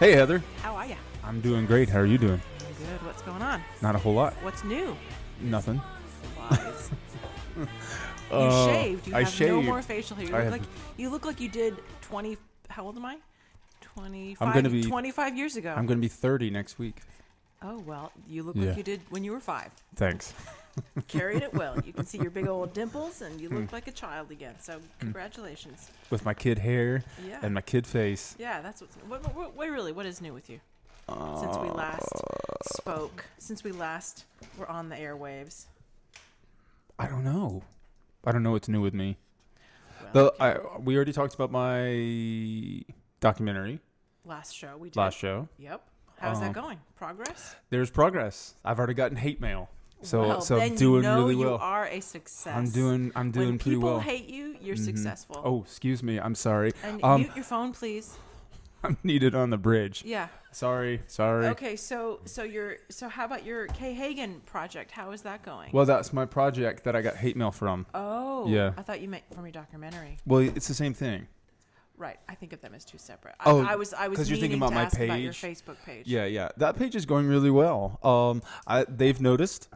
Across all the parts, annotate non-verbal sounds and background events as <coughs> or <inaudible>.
Hey, Heather. How are you? I'm doing great. How are you doing? I'm good. What's going on? Not a whole lot. What's new? Nothing. Lies. <laughs> you Uh, shaved. You I have no shaved. more facial hair. You I look have- like you look like you did 20. How old am I? 25. gonna be- 25 years ago. I'm going to be 30 next week. oh well, you look Yeah. like you did when you were five. Thanks. Carried it well. You can see your big old dimples, and you look like a child again. So congratulations. With my kid hair Yeah. and my kid face. yeah, that's what's. What, what, what, really? What is new with you since we last spoke? Since we last were on the airwaves. I don't know. I don't know what's new with me. Well, The, I, we already talked about my documentary last show we did. last show. Yep. How's Um, that going? Progress? There's progress. I've already gotten hate mail. So well, so then doing you know really you well. are a success. I'm doing I'm doing when pretty well. people hate you, you're Mhm. successful. Oh, excuse me. I'm sorry. and um, mute your phone, please. <laughs> I'm needed on the bridge. Yeah. Sorry. Sorry. Okay. So so your so how about your Kay Hagan project? How is that going? Well, that's my project that I got hate mail from. oh. Yeah. I thought you meant from your documentary. Well, it's the same thing. Right. I think of them as two separate. Oh, I, I was I was 'cause you're thinking about my page, about your. Facebook page. Yeah, yeah. That page is going really well. Um, I, they've noticed.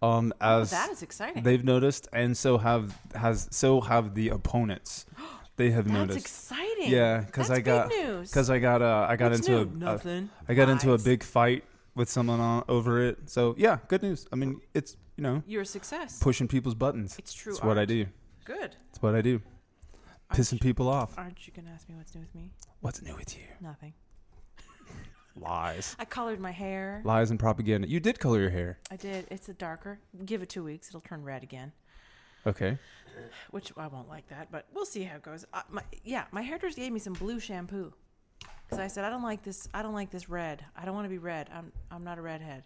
Um, Oh, as that is exciting. they've noticed, and so have has so have the opponents. <gasps> They have That's noticed. exciting. Yeah, because I got because I got uh, I got What's into new? a, a nothing. I got into a big fight with someone on, over it. So yeah, good news. I mean, it's you know You're a success. pushing people's buttons. It's true. That's what I do. Good. It's what I do. Aren't Pissing you- people off. Aren't you gonna ask me what's new with me? What's new with you? Nothing. Lies. I colored my hair. Lies and propaganda. You did color your hair. I did. It's a darker. Give it two weeks. It'll turn red again. Okay. Which I won't like that, but we'll see how it goes. Uh, my, yeah, my hairdresser gave me some blue shampoo because I said I don't like this. I don't like this red. I don't want to be red. I'm I'm not a redhead.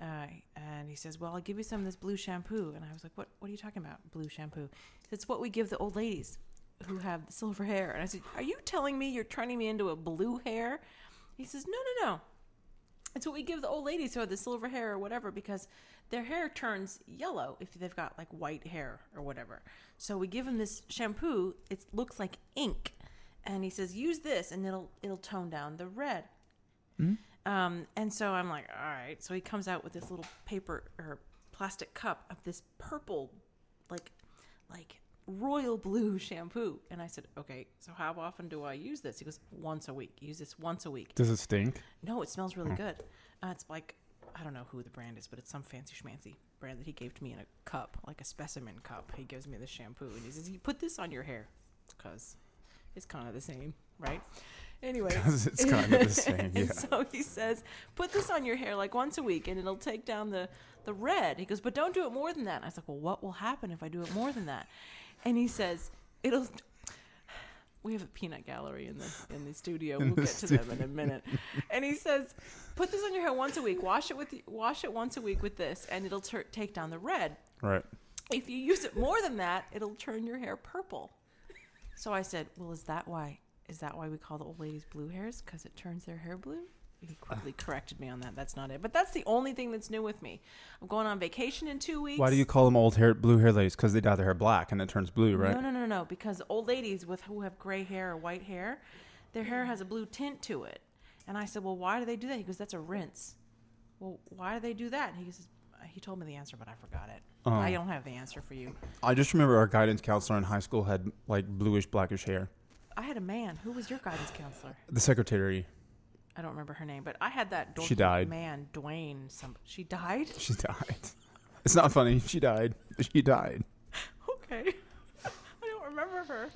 Uh, and he says, "Well, I'll give you some of this blue shampoo." And I was like, "What? What are you talking about? Blue shampoo? It's what we give the old ladies who have silver hair." And I said, "Are you telling me you're turning me into a blue hair?" He says, "No, no, no. It's what we give the old ladies who have the silver hair or whatever because their hair turns yellow if they've got like white hair or whatever. So we give them this shampoo. It looks like ink, and he says use this and it'll it'll tone down the red. Um, and so I'm like, all right. So he comes out with this little paper or plastic cup of this purple, like like royal blue <laughs> shampoo. And I said, okay. So how often do I use this? He goes once a week. Use this once a week. Does it stink? No, it smells really good. Uh, it's like I don't know who the brand is, but it's some fancy schmancy brand that he gave to me in a cup, like a specimen cup. He gives me the shampoo and he says, "You put this on your hair, because it's kind of the same, right?" Anyway, <laughs> it's kind of the <laughs> same. Yeah. so he says, "Put this on your hair like once a week, and it'll take down the the red." He goes, "But don't do it more than that." And I was like, "Well, what will happen if I do it more than that?" And he says, "It'll." We have a peanut gallery in the in the studio. We'll get to them in a minute. And he says, "Put this on your hair once a week. Wash it with wash it once a week with this, and it'll tur take down the red. Right. If you use it more than that, it'll turn your hair purple." So I said, "Well, is that why? Is that why we call the old ladies blue hairs? Because it turns their hair blue?" He quickly corrected me on that. That's not it. But that's the only thing that's new with me. I'm going on vacation in two weeks. Why do you call them old hair, blue hair ladies? Because they dye their hair black and it turns blue, right? No, no, no, no. Because old ladies with who have gray hair or white hair, their hair has a blue tint to it. And I said, "Well, why do they do that?" He goes, "That's a rinse." Well, why do they do that? And he goes, "He told me the answer, but I forgot it. Oh. I don't have the answer for you." I just remember our guidance counselor in high school had like bluish, blackish hair. I had a man. Who was your guidance counselor? The secretary, I don't remember her name, but I had that. She died. Man, Dwayne. Some. She died. she died. It's not funny. She died. She died. Okay. <laughs> I don't remember her.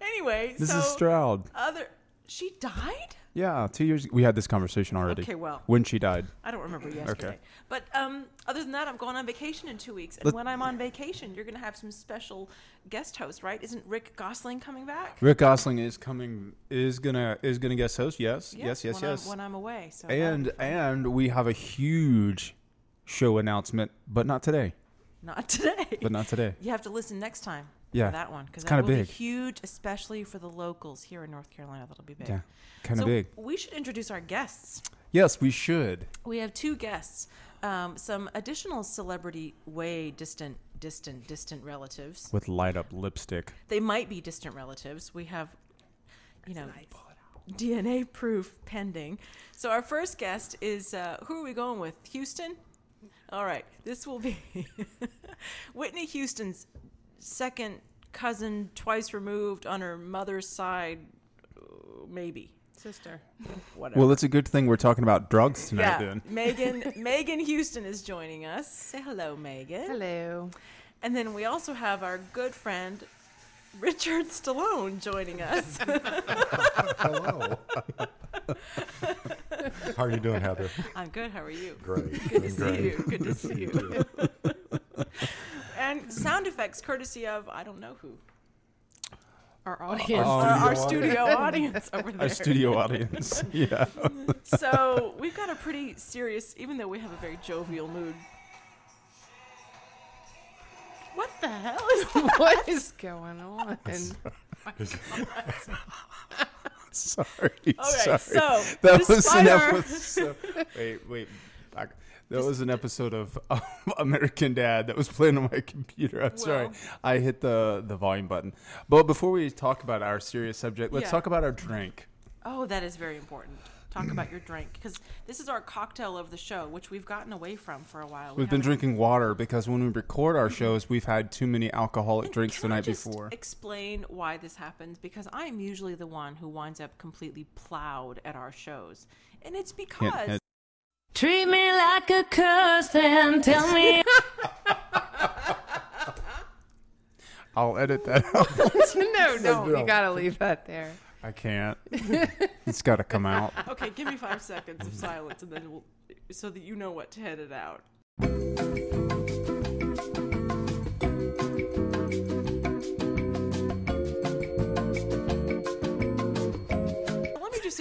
Anyway, Mrs. so is Stroud. other. She died. Yeah, two years. We had this conversation already. Okay, well, When she died. I don't remember yesterday. Okay. But um, other than that, I'm going on vacation in two weeks. And Let- when I'm on vacation, you're going to have some special guest host, right? Isn't Rick Gosling coming back? Rick Gosling is coming. Is gonna is gonna guest host. Yes. Yes. Yes. when Yes. I'm, when I'm away. So and and we have a huge show announcement, but not today. not <laughs> today. But not today. you have to listen next time Yeah. for that one because It's that kinda will big. be huge, especially for the locals here in North Carolina. That'll be big. Yeah. Kind of so big. We should introduce our guests. Yes, we should. We have two guests, um, some additional celebrity, way distant, distant, distant relatives. With light up lipstick. They might be distant relatives. We have, you know, DNA proof pending. So our first guest is uh, who are we going with? Houston. All right, this will be <laughs> Whitney Houston's second cousin, twice removed on her mother's side, maybe Sister. whatever. Well, it's a good thing we're talking about drugs tonight. yeah, Then Megan <laughs> Megan Houston is joining us. Say hello, Megan. Hello. And then we also have our good friend Richard Stallone joining us. <laughs> Hello. How are you doing, Heather? I'm good. How are you? Great. Good to Doing see great. you. Good to see you. Too. And sound effects courtesy of I don't know who. Our audience. Oh, Uh, our studio audience over there. our studio audience. <laughs> Yeah. So we've got a pretty serious, even though we have a very jovial mood. What the hell is <laughs> what is going on? <laughs> Sorry. Okay, sorry. so that the was spider. an episode. Wait, wait. Back. That was an episode of <laughs> um, American Dad that was playing on my computer. I'm sorry. I hit the the volume button. But before we talk about our serious subject, let's Yeah. talk about our drink. Oh, that is very important. Talk about your drink because this is our cocktail of the show, which we've gotten away from for a while. We We've been drinking water because when we record our shows, we've had too many alcoholic And drinks the I night before. Explain why this happens because I'm usually the one who winds up completely plowed at our shows, and it's because. Treat me like a curse and tell me <laughs> I'll edit that out. <laughs> no, <laughs> no, no. you gotta leave that there. I can't. it's got to come out. okay, give me five seconds of silence, and then we'll, so that you know what to edit out. Let me just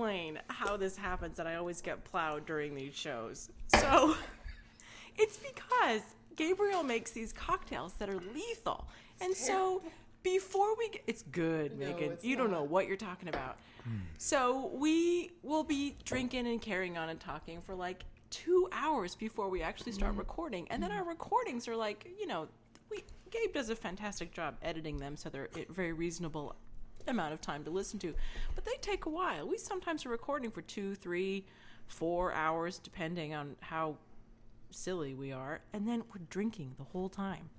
explain how this happens that I always get plowed during these shows. So, <laughs> it's because Gabriel makes these cocktails that are lethal. And so, before we get, it's good, No, Megan. it's You don't know what you're talking about. Hmm. So, we will be drinking and carrying on and talking for like two hours before we actually start mm-hmm. recording. And then our mm-hmm. recordings are like, you know, we Gabe does a fantastic job editing them so they're eh, very reasonable amount of time to listen to. But they take a while. We sometimes are recording for two, three, four hours, depending on how silly we are, and then we're drinking the whole time.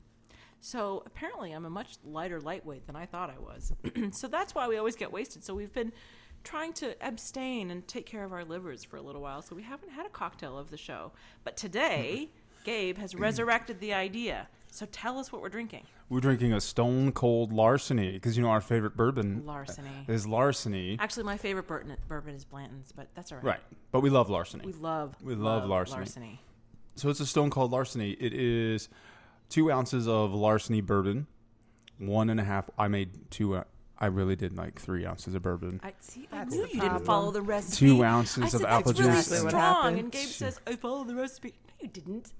So apparently, I'm a much lighter lightweight than I thought I was. <clears throat> so that's why we always get wasted. So we've been trying to abstain and take care of our livers for a little while. So we haven't had a cocktail of the show. But today, <clears throat> Gabe has resurrected the idea. So tell us what we're drinking. We're drinking a Stone Cold Larceny because you know our favorite bourbon Larceny. is Larceny. Actually, my favorite bourbon, bourbon is Blanton's, but that's all right. Right, but we love Larceny. We love We love larceny. larceny. So it's a Stone Cold Larceny. It is two ounces of Larceny bourbon, one and a half. I made two. Uh, I really did like three ounces of bourbon. I see. I knew you didn't follow the recipe. Two ounces I of said, apple That's really juice. Exactly strong. And Gabe says, "I follow the recipe." No, you didn't.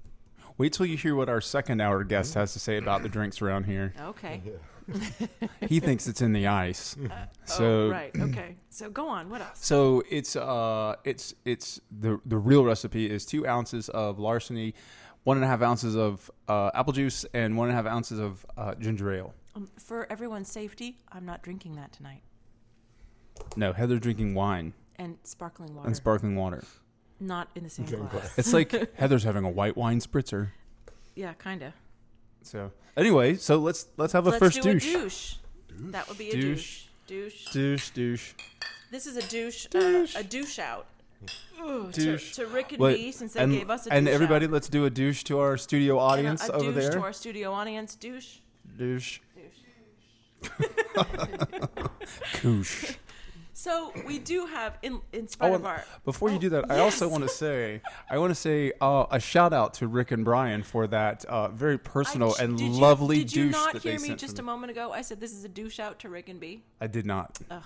Wait till you hear what our second hour guest has to say about the drinks around here. Okay. He thinks it's in the ice. <laughs> oh, So right. Okay. So go on. What else? So it's uh it's it's the the real recipe is two ounces of larceny, one and a half ounces of uh, apple juice, and one and a half ounces of uh, ginger ale. Um, for everyone's safety, I'm not drinking that tonight. No, Heather drinking wine And sparkling water. and sparkling water. Not in the same Same glass. It's like <laughs> Heather's having a white wine spritzer. Yeah, kind of. So anyway, so let's let's have a Let's first do douche. a douche. That would be a douche. Douche. Douche. Douche, douche. This is a douche. Douche. Uh, a douche out. Ooh, Douche. To, to Rick and Wait, me, since they and, gave us a and douche everybody, out. let's do a douche to our studio And a- audience a, over douche there. to our studio audience. Douche. douche. Douche. <laughs> Koosh. <laughs> So we do have, in in spite Oh, of our Before you Oh, do that, I also want to <laughs> say, I want to say uh, a shout out to Rick and Brian for that uh, very personal I- and did you- lovely Did you douche not that hear me sent just a moment ago? I said this is a douche out to Rick and B. I did not. Ugh,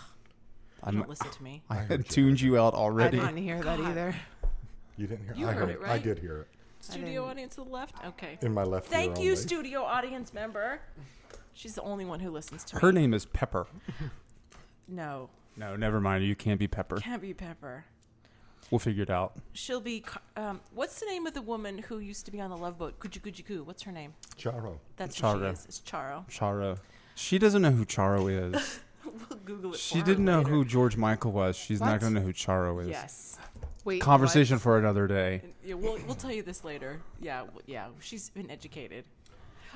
I'm, don't listen to me. I heard had you. tuned you out already. I didn't hear that God. either. You didn't hear? You I heard it, right? I did hear it Studio audience to the left. Okay. in my left ear Thank you, only. studio audience member. She's the only one who listens to Her me. Her name is Pepper. <laughs> No, No, never mind. You can't be Pepper. can't be Pepper. We'll figure it out. She'll be. Um, what's the name of the woman who used to be on the Love Boat? Kuju Kuju Koo. What's her name? Charo. That's who she is. It's Charo. Charo. She doesn't know who Charo is. <laughs> we'll Google it. She for didn't know later. who George Michael was. She's What? not going to know who Charo is. Yes. Wait. Conversation for another day. Yeah, we'll we'll tell you this later. Yeah, yeah. She's been educated.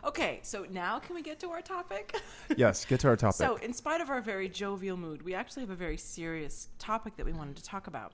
Okay, so now can we get to our topic? <laughs> yes, get to our topic. So, in spite of our very jovial mood, we actually have a very serious topic that we wanted to talk about.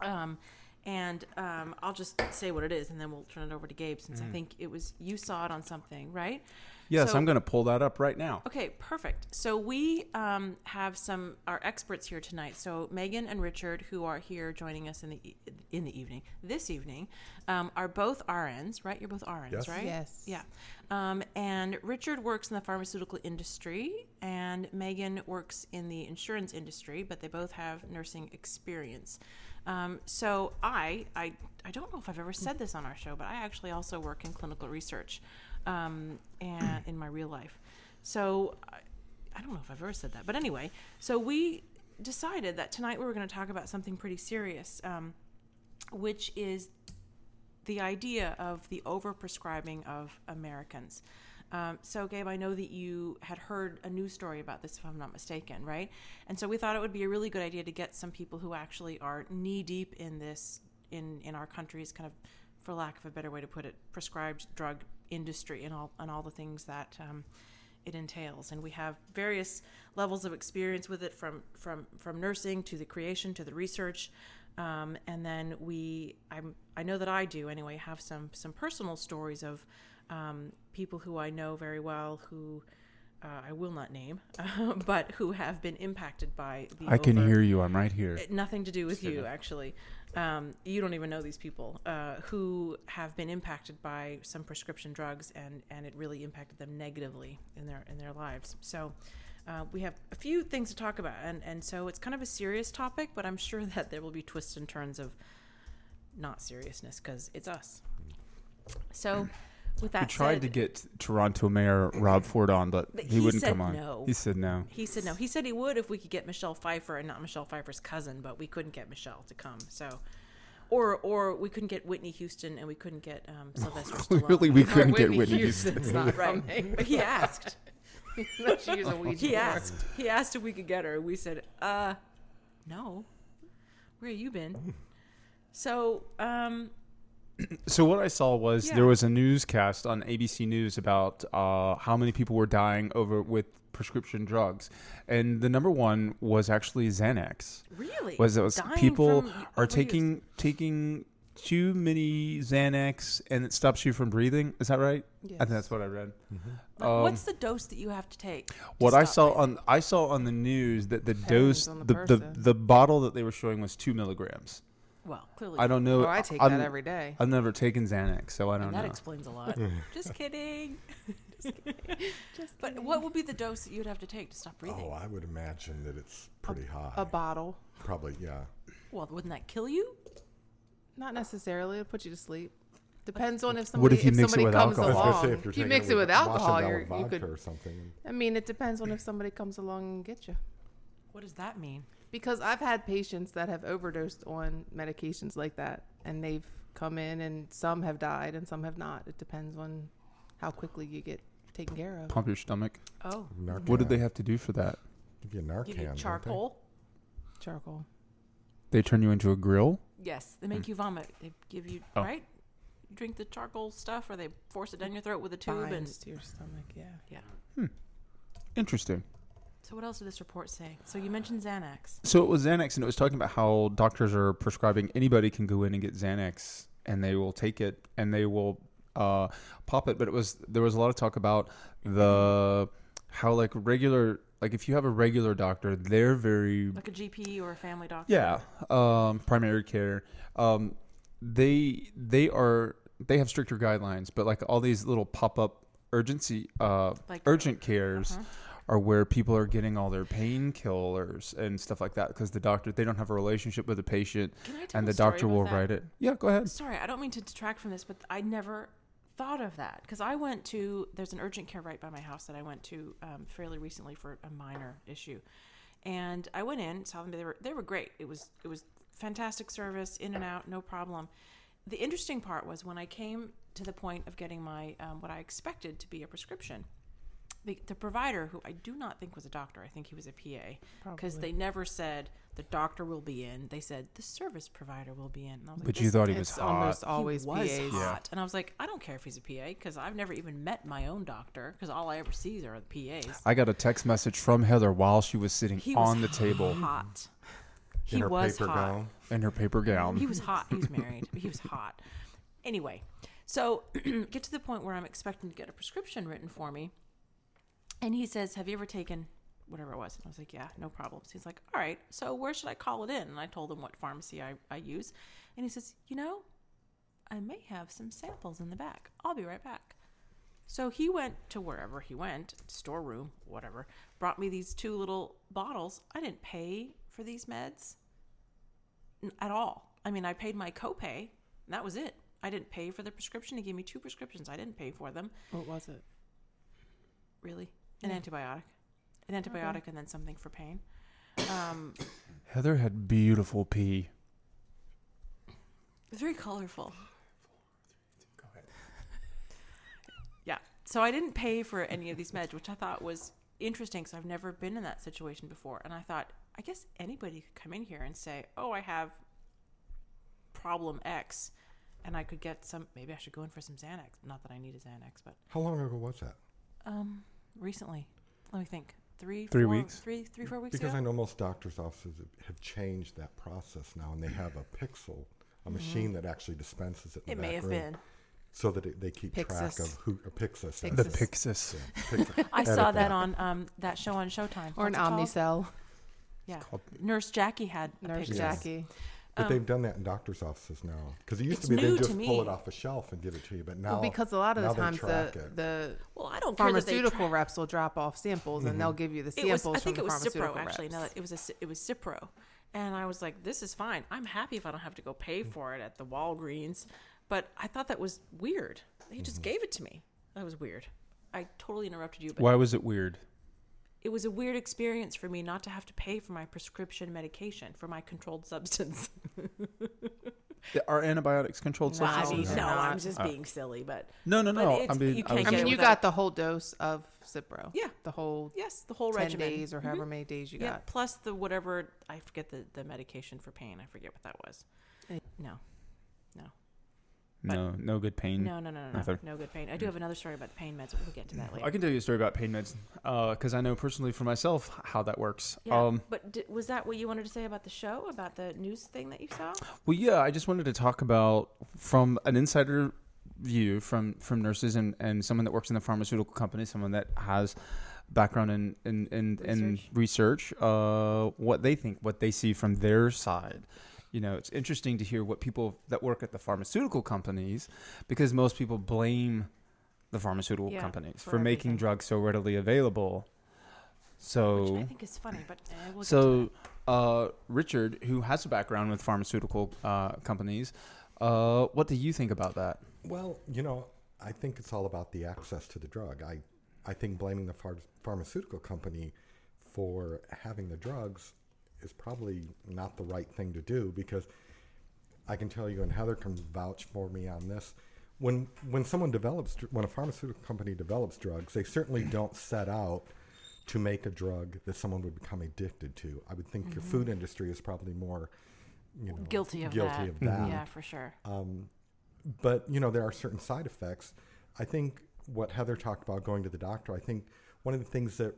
Um, and um, I'll just say what it is, and then we'll turn it over to Gabe, since I think it was you saw it on something, right? yes, so- I'm going to pull that up right now. Okay, perfect. So we um, have some our experts here tonight. So Megan and Richard, who are here joining us in the e- in the evening, this evening, um, are both RNs, right? You're both RNs, Yes. right? Yes. Yeah. Um, and Richard works in the pharmaceutical industry, and Megan works in the insurance industry, but they both have nursing experience. Um, so I, I, I don't know if I've ever said this on our show, but I actually also work in clinical research, um, and in my real life. So I, I don't know if I've ever said that, but anyway, so we decided that tonight we were going to talk about something pretty serious, um, which is the idea of the overprescribing of Americans. Um, so, Gabe, I know that you had heard a news story about this, if I'm not mistaken, right? And so we thought it would be a really good idea to get some people who actually are knee deep in this, in in our country's kind of, for lack of a better way to put it, prescribed drug industry and all and all the things that um, it entails. And we have various levels of experience with it, from from from nursing to the creation to the research. Um, and then we, I'm, I know that I do anyway, have some some personal stories of um, people who I know very well who uh, I will not name, <laughs> but who have been impacted by the. I can hear you. I'm right here. Nothing to do with you, actually. Um, you don't even know these people uh, who have been impacted by some prescription drugs, and, and it really impacted them negatively in their in their lives. So. Uh, we have a few things to talk about, and, and so it's kind of a serious topic, but I'm sure that there will be twists and turns of not seriousness because it's us. So, with that We tried said, to get Toronto Mayor Rob Ford on, but But he, he wouldn't said come on. no. He said no. He said no. He said he would if we could get Michelle Pfeiffer and not Michelle Pfeiffer's cousin, but we couldn't get Michelle to come. So, or or we couldn't get Whitney Houston and we couldn't get um, <laughs> Sylvester Stallone. Clearly, we couldn't get Whitney Whitney. Houston's not <laughs> Right. coming. But he asked. <laughs> No, she used a Ouija He board. asked. He asked if we could get her. We said, uh, no. Where have you been? <laughs> So, um, So what I saw was Yeah. there was a newscast on ABC News about uh, how many people were dying over with prescription drugs, and the number one was actually Xanax. really, Was it was Dying people from are overuse. taking taking too many Xanax and it stops you from breathing? Is that right? I think that's what I read. Like, um, what's the dose that you have to take? to What I saw breathing? on I saw on the news that the Depends dose the the, the, the bottle that they were showing was two milligrams. well, clearly, I don't know. Oh, I take I'm- that every day. I've never taken Xanax, so I don't And that know. explains a lot. <laughs> <laughs> Just kidding. Just kidding. but what would be the dose that you'd have to take to stop breathing? Oh, I would imagine that it's pretty high. A bottle. Probably, yeah. well, wouldn't that kill you? Not necessarily. It'll put you to sleep. Depends on if somebody What if you mix it somebody with comes alcohol? I was gonna along. say, if you're you taking mix it with washing alcohol, you're, you could. or something. I mean, it depends on if somebody comes along and get you. What does that mean? Because I've had patients that have overdosed on medications like that, and they've come in, and some have died, and some have not. It depends on how quickly you get taken care of. Pump your stomach. Oh, Narcan. What did they have to do for that? Give you Narcan. give you charcoal. Charcoal. They turn you into a grill. Yes, they make you vomit. They give you Oh. right. You drink the charcoal stuff, or they force it down your throat with a tube. And Binds to your stomach. Yeah. yeah. Interesting. So what else did this report say? So you mentioned Xanax. So it was Xanax, and it was talking about how doctors are prescribing anybody can go in and get Xanax, and they will take it and they will uh, pop it. But it was there was a lot of talk about the how like regular like if you have a regular doctor, they're very Like a GP or a family doctor. yeah um, primary care. Um, they they are they have stricter guidelines, but like all these little pop up urgency uh, Like- urgent cares Uh-huh. are where people are getting all their painkillers and stuff like that because the doctor they don't have a relationship with the patient Can I tell and the doctor will that? write it. Yeah, go ahead. Sorry, I don't mean to detract from this, but I never thought of that because I went to there's an urgent care right by my house that I went to um, fairly recently for a minor issue, and I went in saw them they were they were great. It was it was fantastic service in and out no problem. The interesting part was when I came to the point of getting my um, what I expected to be a prescription. the, the provider, who I do not think was a doctor, I think he was a PA, because they never said the doctor will be in. They said the service provider will be in. And I was like, But you thought he It's was almost hot. always he was PAs. hot. And I was like, I don't care if he's a PA because I've never even met my own doctor because all I ever see are the PAs. I got a text message from Heather while she was sitting He was on the table hot. He in her was paper hot. gown. in her paper gown. He was hot. He's married. he was hot. Anyway, so <clears throat> get to the point where I'm expecting to get a prescription written for me. And he says, Have you ever taken whatever it was? And I was like, Yeah, no problems. He's like, All right, so where should I call it in? And I told him what pharmacy I, I use. And he says, You know, I may have some samples in the back. I'll be right back. So he went to wherever he went, storeroom, whatever, brought me these two little bottles. I didn't pay for these meds at all. I mean, I paid my copay, and that was it. I didn't pay for the prescription. He gave me two prescriptions. I didn't pay for them. What was it? Really, an antibiotic, an antibiotic, and then something for pain. Um, Heather had beautiful pee. It's very colorful. Yeah. So I didn't pay for any of these meds, which I thought was interesting because I've never been in that situation before. And I thought, I guess anybody could come in here and say, "Oh, I have problem X," and I could get some. Maybe I should go in for some Xanax. Not that I need a Xanax, but How long ago was that? um, recently, let me think. Three, Three four- weeks? three, three, four weeks Because ago. I know most doctors' offices have- have changed that process now, and they have a Pixel, a machine that actually dispenses it. In Mm-hmm. it the may back have room, been. so that it, they keep track of who a Pyxis. Pyxis. The This- Pyxis. Yeah, Pyxis. <laughs> I saw that on um, that show on Showtime. Or an What's it called? Omnicell. Yeah. Nurse Jackie had a Nurse Pyxis. Jackie. But Um, they've done that in doctors' offices now. Because it used to be they just pull it off a shelf and give it to you, but now Well, because a lot of the times the, the Well, I don't care that they pharmaceutical tra- reps will drop off samples and they'll mm-hmm. give you the samples was. I from think the it was pharmaceutical Cipro actually. reps. No, it was a Ci- it was Cipro, and I was like, this is fine. I'm happy if I don't have to go pay mm. for it at the Walgreens. But I thought that was weird. He just mm-hmm. gave it to me. That was weird. I totally interrupted you, but Why was it weird? It was a weird experience for me not to have to pay for my prescription medication for my controlled substance. <laughs> Are antibiotics controlled No, I substances? mean, they're no, I'm just being silly, but No, no, no. I mean, you I can't was I mean, you got the whole dose of Cipro. Yeah. The whole yes, the whole 10 regimen. days or however mm-hmm. many days you yeah, got. plus the whatever I forget the the medication for pain. I forget what that was. Any- No, no, no good pain. no, no, no, no, no, no good pain. I do have another story about the pain meds. but We'll get to that later. I can tell you a story about pain meds because I know personally for myself how that works. yeah, Um, but di- was that what you wanted to say about the show, about the news thing that you saw? well, yeah, I just wanted to talk about from an insider view from from nurses and, and someone that works in the pharmaceutical company, someone that has background in in in, in research, uh, what they think, what they see from their side. You know, it's interesting to hear what people that work at the pharmaceutical companies, because most people blame the pharmaceutical Yeah, companies for for, making drugs so readily available. So Which I think is funny, but uh, we'll get to so, uh, Richard, who has a background with pharmaceutical uh, companies, uh, what do you think about that? Well, you know, I think it's all about the access to the drug. I, I think blaming the phar- pharmaceutical company for having the drugs is probably not the right thing to do because I can tell you, and Heather can vouch for me on this. When when someone develops, when a pharmaceutical company develops drugs, they certainly don't set out to make a drug that someone would become addicted to. I would think your food industry is probably more, you know, guilty of guilty that. of that. Yeah, for sure. Um, but you know there are certain side effects. I think what Heather talked about going to the doctor. I think one of the things that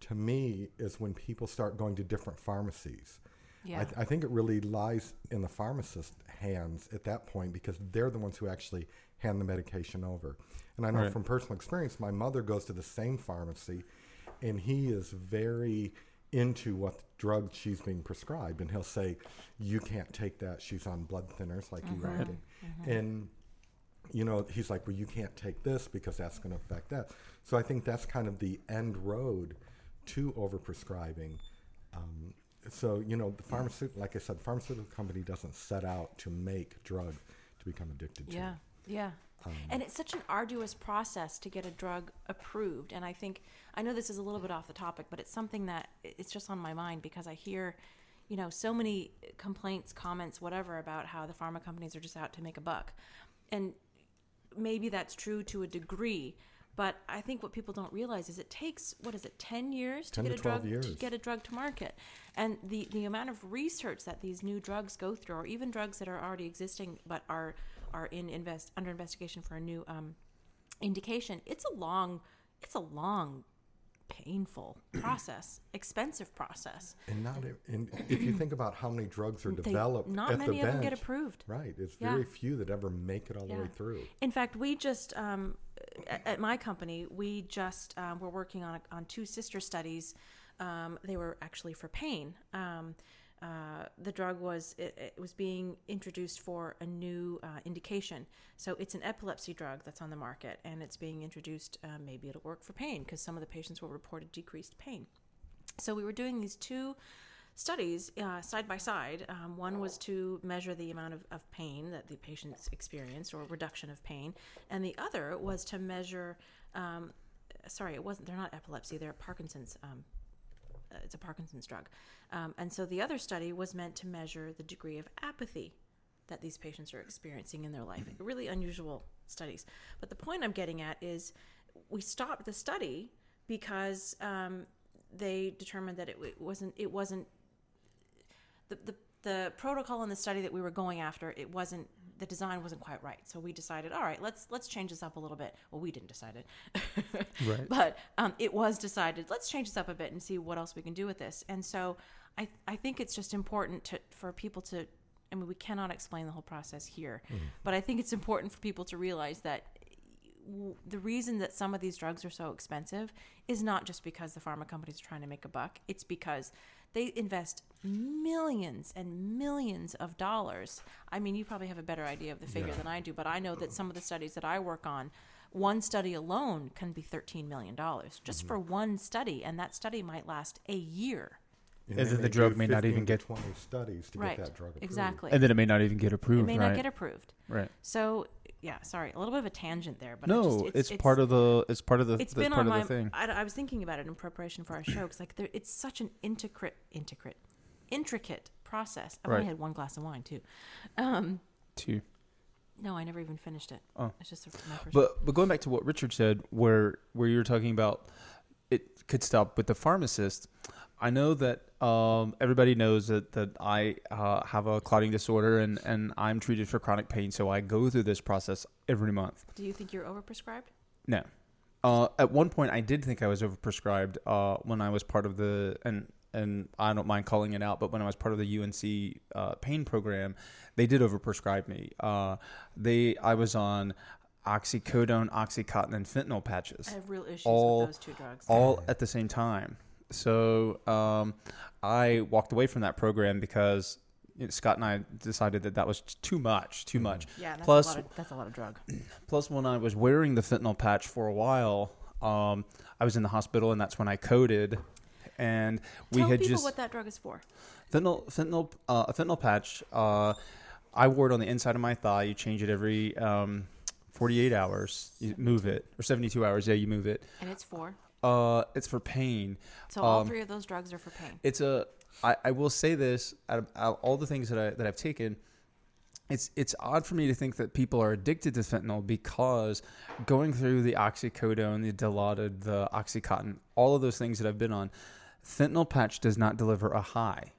to me is when people start going to different pharmacies. Yeah. I, th- I think it really lies in the pharmacist's hands at that point because they're the ones who actually hand the medication over. And I know Right. from personal experience, my mother goes to the same pharmacy, and he is very into what drug she's being prescribed, and he'll say, "You can't take that. She's on blood thinners, like you were Mm-hmm. And you know, he's like, "Well, you can't take this because that's going to affect that." So I think that's kind of the end road to overprescribing. Um, so you know, the pharmaceutical, like I said, the pharmaceutical company doesn't set out to make drug to become addicted to. Yeah, yeah. Um, and it's such an arduous process to get a drug approved. And I think I know this is a little bit off the topic, but it's something that it's just on my mind because I hear, you know, so many complaints, comments, whatever about how the pharma companies are just out to make a buck, and maybe that's true to a degree. But I think what people don't realize is it takes what is it, ten years to get to a drug years. to get a drug to market, and the the amount of research that these new drugs go through, or even drugs that are already existing but are are in invest under investigation for a new um, indication, it's a long, it's a long, painful <clears throat> process, expensive process. And not and if you think about how many drugs are They- developed not at many the of them get approved. Right. It's Yeah. very few that ever make it all the way through. In fact, we just um, at, my company, we just um, were working on on two sister studies. Um, they were actually for pain. Um, uh, the drug was it, it was being introduced for a new uh, indication. So it's an epilepsy drug that's on the market, and it's being introduced. Uh, maybe it'll work for pain because some of the patients will report decreased pain. So we were doing these two studies uh, side by side. Um, one was to measure the amount of, of pain that the patients experienced or reduction of pain, and the other was to measure. Um, sorry, it wasn't. They're not epilepsy. They're Parkinson's. Um, uh, it's a Parkinson's drug, um, and so the other study was meant to measure the degree of apathy that these patients are experiencing in their life. Really unusual studies. But the point I'm getting at is, we stopped the study because um, they determined that it, it wasn't it wasn't the, the the protocol in the study that we were going after it wasn't the design wasn't quite right. So we decided all right let's let's change this up a little bit. Well we didn't decide it. <laughs> Right. but um, it was decided let's change this up a bit and see what else we can do with this. And so i i think it's just important to for people to i mean we cannot explain the whole process here but i think it's important for people to realize that the reason that some of these drugs are so expensive is not just because the pharma companies are trying to make a buck. It's because they invest millions and millions of dollars. I mean, you probably have a better idea of the figure than I do, but I know that some of the studies that I work on, one study alone can be $13 million just mm-hmm. for one study, and that study might last a year. And And then the drug may not even get- 20 studies to right. get that drug approved. Exactly. and then it may not even get approved. it may right? not get approved. right. So, yeah, sorry, a little bit of a tangent there, but No, just, it's, part of the. It's part of the. it's been part on of my. thing. I, I was thinking about it in preparation for our show because like there, it's such an intricate, intricate, intricate process. I've Right. only had one glass of wine too. Um, Too. no, I never even finished it. Oh. It's just my first. But but going back to what Richard said, where where you're talking about, it could stop with the pharmacist. I know that um, everybody knows that that I uh, have a clotting disorder and and I'm treated for chronic pain, so I go through this process every month. Do you think you're overprescribed? No. Uh, at one point, I did think I was overprescribed uh, when I was part of the and and I don't mind calling it out, but when I was part of the UNC uh, pain program, they did overprescribe me. Uh, they I was on oxycodone, oxycontin, and fentanyl patches I have real issues all- with those two drugs. all at the same time. So um, I walked away from that program because Scott and I decided that that was too much, too much. yeah, that's plus- a lot of, that's a lot of drug. <clears throat> Plus, when I was wearing the fentanyl patch for a while, um, I was in the hospital, and that's when I coded. And we Tell had people just what that drug is for. fentanyl, fentanyl, uh, a fentanyl patch. Uh, I wore it on the inside of my thigh. You change it every um, 48 hours. You move it, or 72 hours. Yeah, you move it. And it's for. Uh, it's for pain. So all Um, three of those drugs are for pain. it's a I, I will say this out of, out of all the things that I that I've taken it's it's odd for me to think that people are addicted to fentanyl because going through the oxycodone, the Dilaudid, the oxycontin, all of those things that I've been on, fentanyl patch does not deliver a high.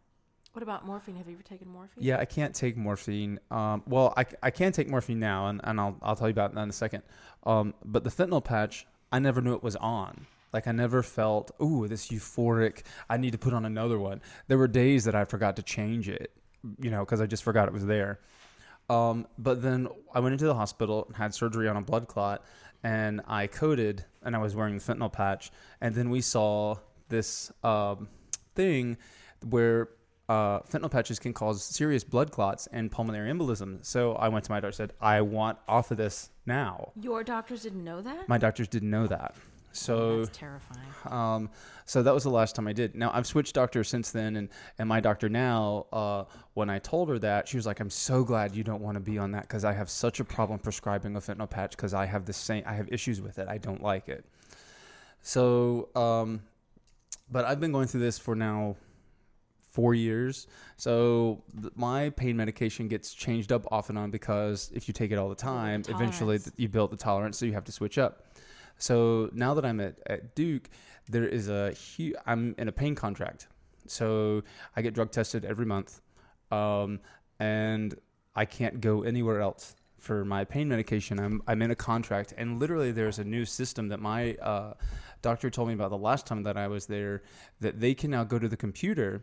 What about morphine? Have you ever taken morphine? Yeah, I can't take morphine. Um, well, I, I can take morphine now, and, and I'll I'll tell you about that in a second. Um, but the fentanyl patch, I never knew it was on. Like I never felt, ooh, this euphoric. I need to put on another one. There were days that I forgot to change it, you know, because I just forgot it was there. Um, but then I went into the hospital and had surgery on a blood clot, and I coded, and I was wearing the fentanyl patch, and then we saw this um, thing where uh, fentanyl patches can cause serious blood clots and pulmonary embolism. So I went to my doctor and said, I want off of this now. Your doctors didn't know that? My doctors didn't know that. So That's terrifying. um, so that was the last time I did. Now I've switched doctors since then, and and my doctor now, uh, when I told her that, she was like, "I'm so glad you don't want to be on that because I have such a problem prescribing a fentanyl patch because I have the same, I have issues with it. I don't like it." So, um, but I've been going through this for now four years. So th- my pain medication gets changed up off and on because if you take it all the time, eventually th- you build the tolerance, so you have to switch up. So now that I'm at, at Duke, there is a huge. I'm in a pain contract, so I get drug tested every month, um, and I can't go anywhere else for my pain medication. I'm I'm in a contract, and literally there's a new system that my uh, doctor told me about the last time that I was there that they can now go to the computer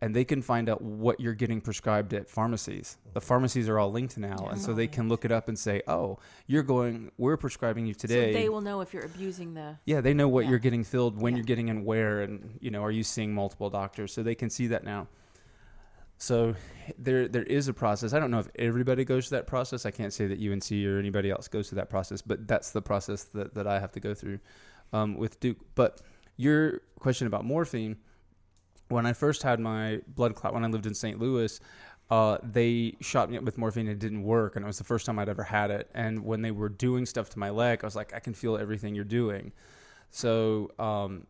and they can find out what you're getting prescribed at pharmacies. The pharmacies are all linked now, and so they can look it up and say, "Oh, you're going. We're prescribing you today." So they will know if you're abusing the. Yeah, they know what Yeah. you're getting filled, when Yeah. you're getting and where, and you know, are you seeing multiple doctors? So they can see that now. So there there is a process. I don't know if everybody goes through that process. I can't say that UNC or anybody else goes through that process, but that's the process that, that I have to go through um, with Duke. But your question about morphine, when I first had my blood clot when I lived in St. Louis, uh, they shot me up with morphine and it didn't work, and it was the first time I'd ever had it. And when they were doing stuff to my leg, I was like, I can feel everything you're doing. So um,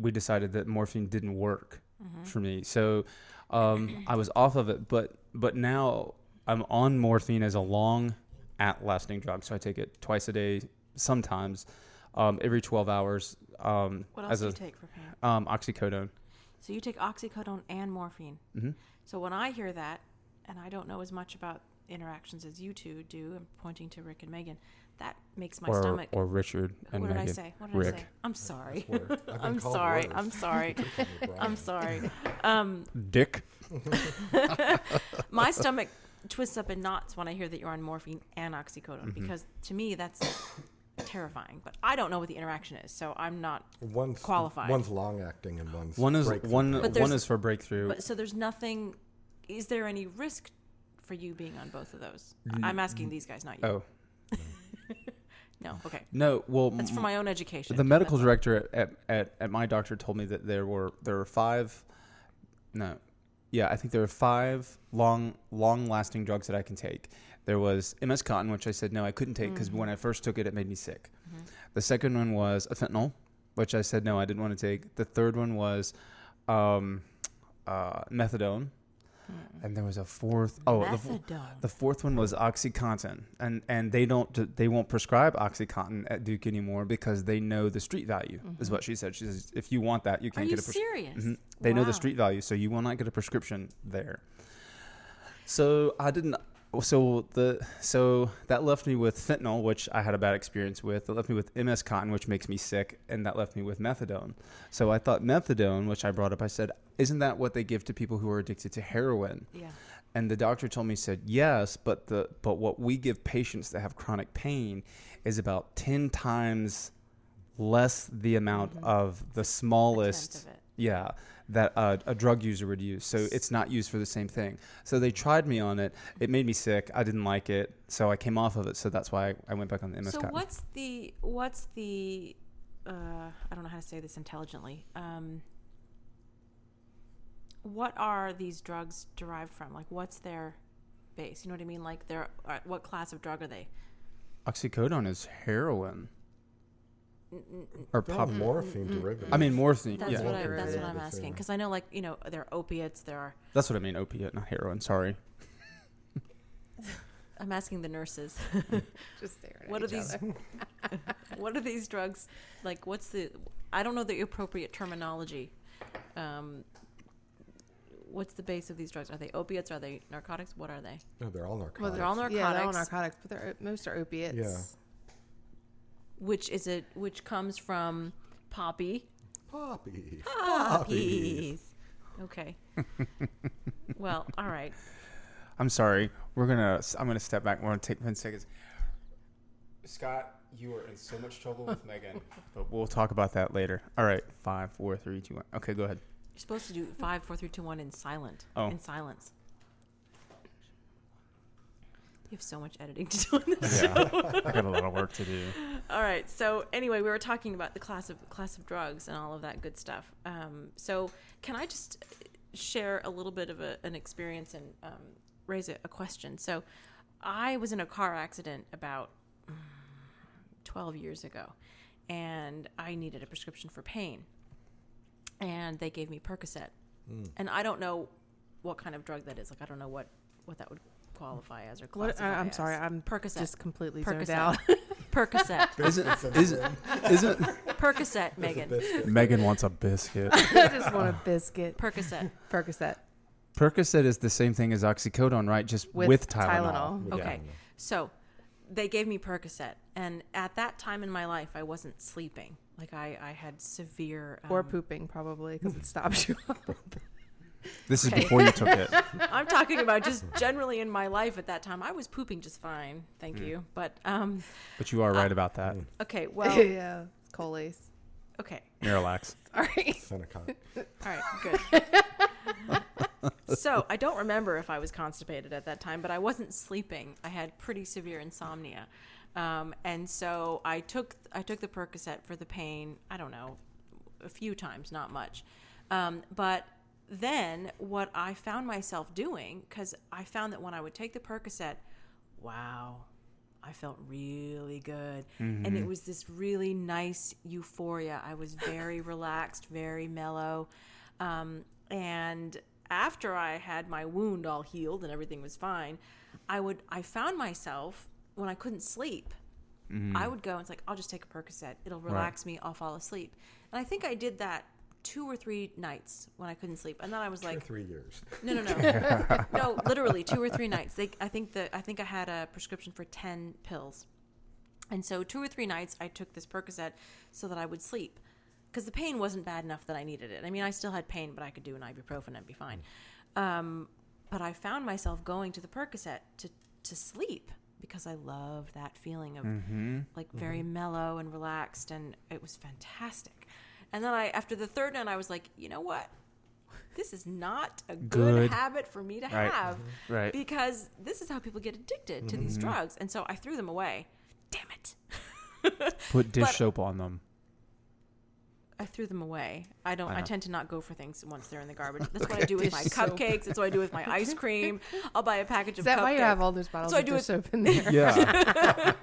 we decided that morphine didn't work for me. So um, I was off of it, but but now I'm on morphine as a long at lasting drug. So I take it twice a day, sometimes um, every 12 hours. Um, What else as do a you take for pain? um, oxycodone. So you take oxycodone and morphine. Mhm. So when I hear that, and I don't know as much about interactions as you two do, I'm pointing to Rick and Megan, that makes my or, stomach. or Richard and what did I say? What did Rick. I say? I'm sorry. I've <laughs> been I'm sorry. I'm sorry. I'm <laughs> sorry. Um, Dick. my stomach twists up in knots when I hear that you're on morphine and oxycodone Mm-hmm. because to me that's terrifying. But I don't know what the interaction is, so I'm not. One's Qualified. One's long acting and one's One is one. One is for breakthrough. But so there's nothing. Is there any risk for you being on both of those? I'm asking these guys, not you. oh <laughs> No. Okay. no. Well, That's for my own education. the medical That's director at, at, at, my doctor told me that there were there were five no yeah i think there were five long long lasting drugs that i can take there was MS Contin which i said no i couldn't take because when i first took it it made me sick the second one was a fentanyl which i said no i didn't want to take the third one was um, uh, methadone and there was a fourth oh the, the fourth one was OxyContin, and and they don't they won't prescribe OxyContin at Duke anymore because they know the street value is what she said. She says if you want that, you can't you get a pres- serious? Mhm. They know the street value, so you will not get a prescription there. So I didn't. So the so that left me with fentanyl, which I had a bad experience with. It left me with MS Contin, which makes me sick, and that left me with methadone. So I thought methadone, which I brought up, I said, "Isn't that what they give to people who are addicted to heroin?" Yeah. And the doctor told me said yes, but the but what we give patients that have chronic pain is about ten times less the amount of the smallest yeah that uh, a drug user would use. So it's not used for the same thing. So they tried me on it. It made me sick. I didn't like it, so I came off of it. So that's why I, I went back on the MS. So Contin. what's the what's the uh, I don't know how to say this intelligently. Um, what are these drugs derived from? Like, what's their base? You know what I mean? Like, they're uh, what class of drug are they? Oxycodone is heroin or They're pop. morphine derivatives. I mean morphine. That's yeah, what I, that's what I'm asking because I know like you know there are opiates. There are. that's what I mean. Opiate, not heroin. Sorry. <laughs> I'm asking the nurses. <laughs> Just staring at What are each these? other. <laughs> what are these drugs? Like, what's the? I don't know the appropriate terminology. Um, what's the base of these drugs? Are they opiates? Are they narcotics? What are they? no, they're all narcotics. Well, they're all narcotics. Yeah, they're all narcotics, but they're, most are opiates. Yeah. Which is it? Which comes from poppy. Poppy. Poppies. Okay. <laughs> well, all right. I'm sorry. We're gonna. I'm gonna step back. We're gonna take 10 seconds. Scott, you are in so much trouble with Megan, <laughs> but we'll talk about that later. All right. Five, four, three, two, one. Okay, go ahead. You're supposed to do five, four, three, two, one in silent. Oh. In silence. You have so much editing to do on this. Yeah, <laughs> I got a lot of work to do. <laughs> All right. So anyway, we were talking about the class of class of drugs and all of that good stuff. Um, so can I just share a little bit of a, an experience and um, raise a, a question? So I was in a car accident about mm, 12 years ago, and I needed a prescription for pain, and they gave me Percocet, and I don't know what kind of drug that is. Like I don't know what what that would qualify as or What, I, classify I'm as. sorry, I'm Percocet. just completely zoned Percocet. out. <laughs> Percocet. <laughs> Isn't <laughs> isn't isn't Percocet, Megan. Megan wants a biscuit? I just want a biscuit. Percocet. Percocet. Percocet is the same thing as oxycodone, right? Just with, With Tylenol. Tylenol. Yeah. Okay. So they gave me Percocet. And at that time in my life, I wasn't sleeping. Like I, I had severe. Or um, pooping, probably, because it stops you. This is Okay. before you took it. <laughs> I'm talking about just <laughs> generally in my life at that time. I was pooping just fine. Thank Mm. you. But, um, But you are right about that. okay. <laughs> Well, yeah. It's Colace. okay. Miralax. Sorry. Senokot. All right, good. so I don't remember if I was constipated at that time, but I wasn't sleeping. I had pretty severe insomnia, um, and so I took I took the Percocet for the pain. I don't know, a few times, not much, um, but then what I found myself doing because I found that when I would take the Percocet, wow. I felt really good. And it was this really nice euphoria. I was very <laughs> relaxed, very mellow. Um, and after I had my wound all healed and everything was fine, I would I found myself when I couldn't sleep. I would go and it's like I'll just take a Percocet. It'll relax me. I'll fall asleep. And I think I did that two or three nights when I couldn't sleep. And then I was For like, three years. no, no, no, <laughs> no. Literally two or three nights. They, I think the I think I had a prescription for ten pills, and so two or three nights I took this Percocet so that I would sleep, because the pain wasn't bad enough that I needed it. I mean, I still had pain, but I could do an ibuprofen and be fine. Um, but I found myself going to the Percocet to to sleep because I loved that feeling of like very mellow and relaxed, and it was fantastic. And then I, after the third night, I was like, you know what? This is not a good, Good. habit for me to Right. have mm-hmm. Right. because this is how people get addicted to these mm-hmm. drugs. And so I threw them away. Damn it. <laughs> Put dish But- soap on them. I threw them away. I don't. I I, tend to not go for things once they're in the garbage. That's what I do with my cupcakes. That's what I do with my <laughs> ice cream. I'll buy a package of Is that cupcakes. why you have all those bottles So I of do dish it- soap in there? <laughs> Yeah.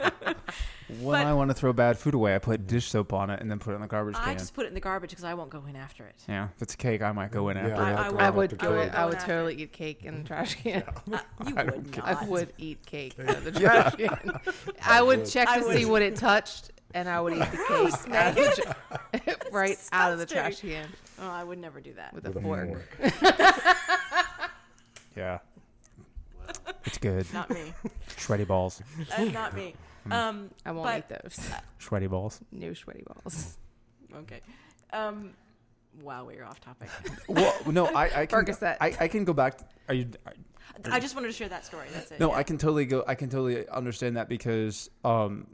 When But- I want to throw bad food away, I put dish soap on it and then put it in the garbage I can. I just put it in the garbage because I won't go in after it. yeah. If it's a cake, I might go in after. I- it. I have to would- I would go. I would totally eat cake in the trash <laughs> can. Uh, <laughs> you I would don't I would eat cake <laughs> out of the trash can. I would check I to see what it touched, and I would eat the cake out of the tra- right out of the trash can Oh, I would never do that. with a With a fork. Yeah. It's good. Not me. Shreddy balls. That's not me. Um, I won't But- eat those. <laughs> Sweaty balls. No sweaty balls. <laughs> okay. Um, wow, we're off topic. <laughs> Well, no, I, I can. Percocet. I, I can go back. Are you? I just wanted to share that story. That's it. No, yeah. I can totally go. I can totally understand that because um,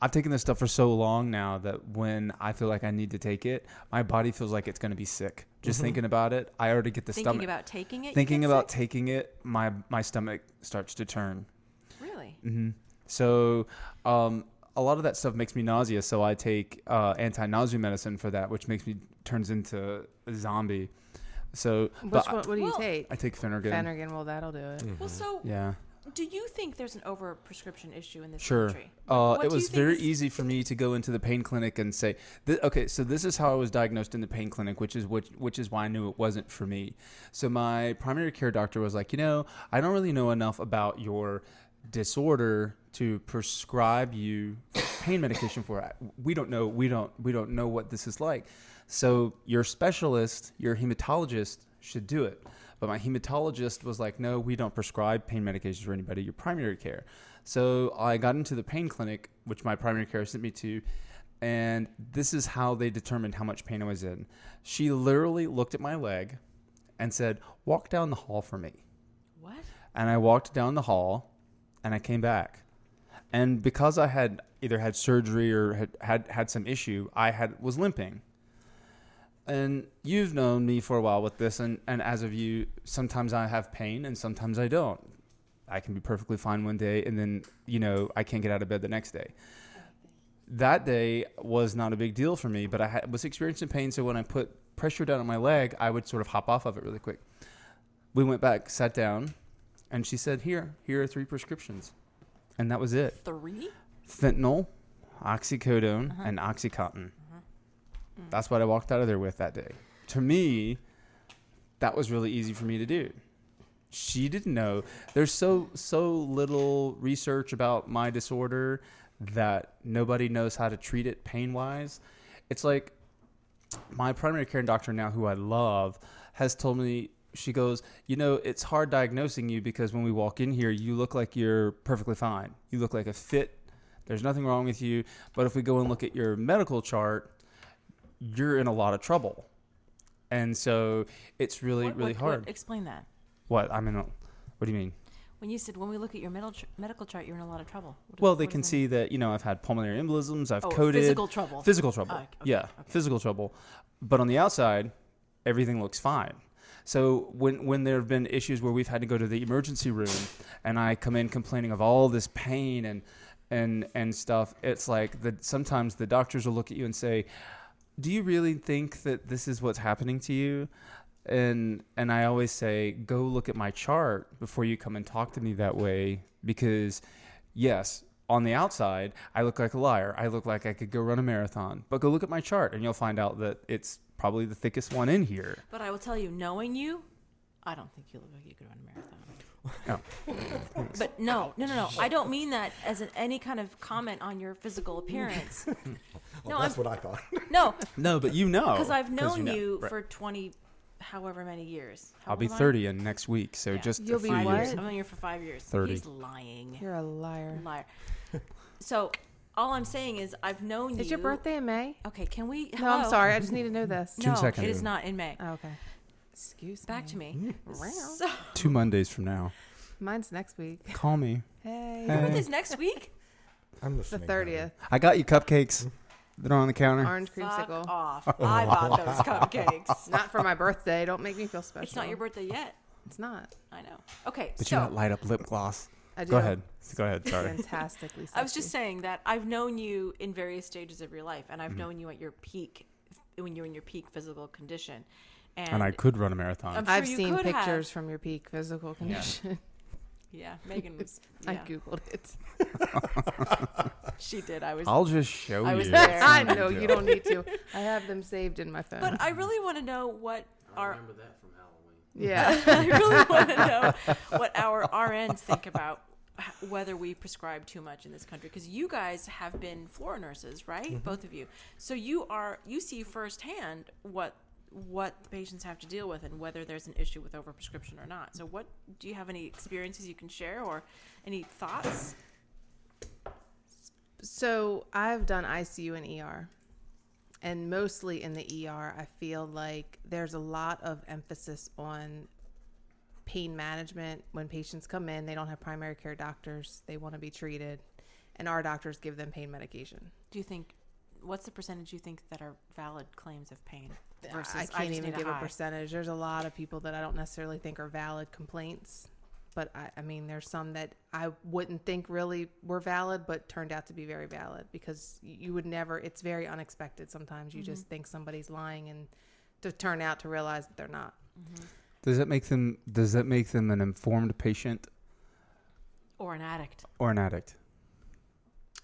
I've taken this stuff for so long now that when I feel like I need to take it, my body feels like it's going to be sick. Just thinking about it, I already get the thinking stomach. about taking it. thinking about sick? taking it, my my stomach starts to turn. really. hmm So um, a lot of that stuff makes me nauseous. So I take uh, anti-nausea medicine for that, which makes me turns into a zombie. So, Which but one? What do you Well, take? I, I take Phenergan. Phenergan. Well, that'll do it. Well, so Yeah. do you think there's an over prescription issue in this Sure. country? Uh, What it do you was think very is- easy for me to go into the pain clinic and say, th- okay, so this is how I was diagnosed in the pain clinic, which is which, which is why I knew it wasn't for me. So my primary care doctor was like, you know, I don't really know enough about your disorder to prescribe you pain medication for it. We don't know. We don't. We don't know what this is like. So your specialist, your hematologist, should do it. But my hematologist was like, no, we don't prescribe pain medications for anybody. Your primary care. So I got into the pain clinic, which my primary care sent me to, and this is how they determined how much pain I was in. She literally looked at my leg and said, "Walk down the hall for me." What? and I walked down the hall and I came back. And because I had either had surgery or had had, had some issue, I had was limping. And you've known me for a while with this and, and as of you, sometimes I have pain and sometimes I don't. I can be perfectly fine one day and then, you know, I can't get out of bed the next day. That day was not a big deal for me, but I had, was experiencing pain. So when I put pressure down on my leg, I would sort of hop off of it really quick. We went back, sat down, and she said, "Here, here are three prescriptions," and that was it: Three? fentanyl, oxycodone, uh-huh. and oxycontin. Mm-hmm. Mm. That's what I walked out of there with that day. To me, that was really easy for me to do. She didn't know. There's so so little research about my disorder that nobody knows how to treat it pain wise. It's like my primary care doctor now, who I love, has told me she goes, you know, it's hard diagnosing you because when we walk in here, you look like you're perfectly fine. You look like a fit. There's nothing wrong with you. But if we go and look at your medical chart, you're in a lot of trouble. And so it's really, What- really what- hard. What, explain that. What? I mean, what do you mean? When you said when we look at your medical, medical chart, you're in a lot of trouble. What- Well, they can that mean? see that, you know, I've had pulmonary embolisms, I've Oh, coded. physical trouble. Physical trouble. Oh, okay, yeah, okay. physical trouble. But on the outside, everything looks fine. So when when there have been issues where we've had to go to the emergency room and I come in complaining of all this pain and and and stuff, it's like that sometimes the doctors will look at you and say, "Do you really think that this is what's happening to you?" And and I always say, "Go look at my chart before you come and talk to me that way because yes, on the outside, I look like a liar. I look like I could go run a marathon. But go look at my chart and you'll find out that it's probably the thickest one in here. But I will tell you, knowing you, I don't think you look like you could run a marathon. Oh. <laughs> But no, no, no, no. I don't mean that as an, any kind of comment on your physical appearance. <laughs> Oh, No, that's I'm- what I thought. No, No, but you know. because I've known know. you, Right. for 20, however many years. How I'll be old am I? 30 in next week, so Yeah. just a You'll be few Five what? years. years. I've known you for five years. 30. He's lying. You're a liar. Liar. So all I'm saying is I've known you. Is your birthday in May? Okay, can we? No, I'm sorry. I just need to know this. June No, 2nd. it is not in May. Oh, okay. Excuse Back me. Back to me. So, Two Mondays from now. Mine's next week. Call me. Hey. Hey. birthday's next week. I'm listening. The 30th. I got you cupcakes. Mm-hmm. They're on the counter. Orange Fuck creamsicle. off. <laughs> I bought those <laughs> cupcakes. Not for my birthday. Don't make me feel special. It's not your birthday yet. It's not. I know. Okay, But so you got light up lip gloss. I do. Go ahead. Go ahead. Sorry. Fantastically. <laughs> I was just saying that I've known you in various stages of your life, and Mm-hmm. I've known you at your peak, when you're in your peak physical condition. And, and I could run a marathon. I'm sure I've you seen could have. pictures from your peak physical condition. Yeah, Megan was. <laughs> I Yeah, googled it. <laughs> she did. I was. I'll just show I you. was there. I know you don't need to. I have them saved in my phone. but I really want to know what our. Remember that from Halloween. <laughs> yeah. I really want to know what our RNs think about h- whether we prescribe too much in this country because you guys have been floor nurses, right? Mm-hmm. Both of you. So you are you see firsthand what what the patients have to deal with and whether there's an issue with overprescription or not. So what do you have any experiences you can share or any thoughts? So I've done ICU and ER. And mostly in the ER, I feel like there's a lot of emphasis on pain management. When patients come in, they don't have primary care doctors, they want to be treated, and our doctors give them pain medication. Do you think what's the percentage you think that are valid claims of pain versus I can't just even give a high? percentage. There's a lot of people that I don't necessarily think are valid complaints. But I, I mean, there's some that I wouldn't think really were valid, but turned out to be very valid because you would never, it's very unexpected sometimes. You just mm-hmm. think somebody's lying and to turn out to realize that they're not. Mm-hmm. Does that make them? Does that make them an informed patient or an addict? or an addict?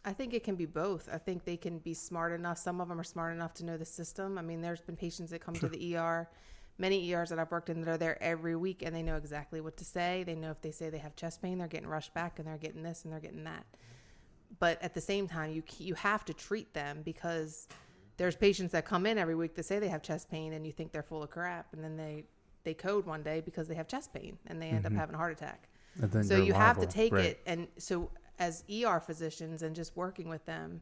I think it can be both. I think they can be smart enough. Some of them are smart enough to know the system. I mean, there's been patients that come to the ER, many ERs that I've worked in that are there every week and they know exactly what to say. They know if they say they have chest pain, they're getting rushed back and they're getting this and they're getting that. But at the same time, you you have to treat them because there's patients that come in every week that say they have chest pain and you think they're full of crap and then they they code one day because they have chest pain and they end up having a heart attack so you have to take Right. it and so as er physicians and just working with them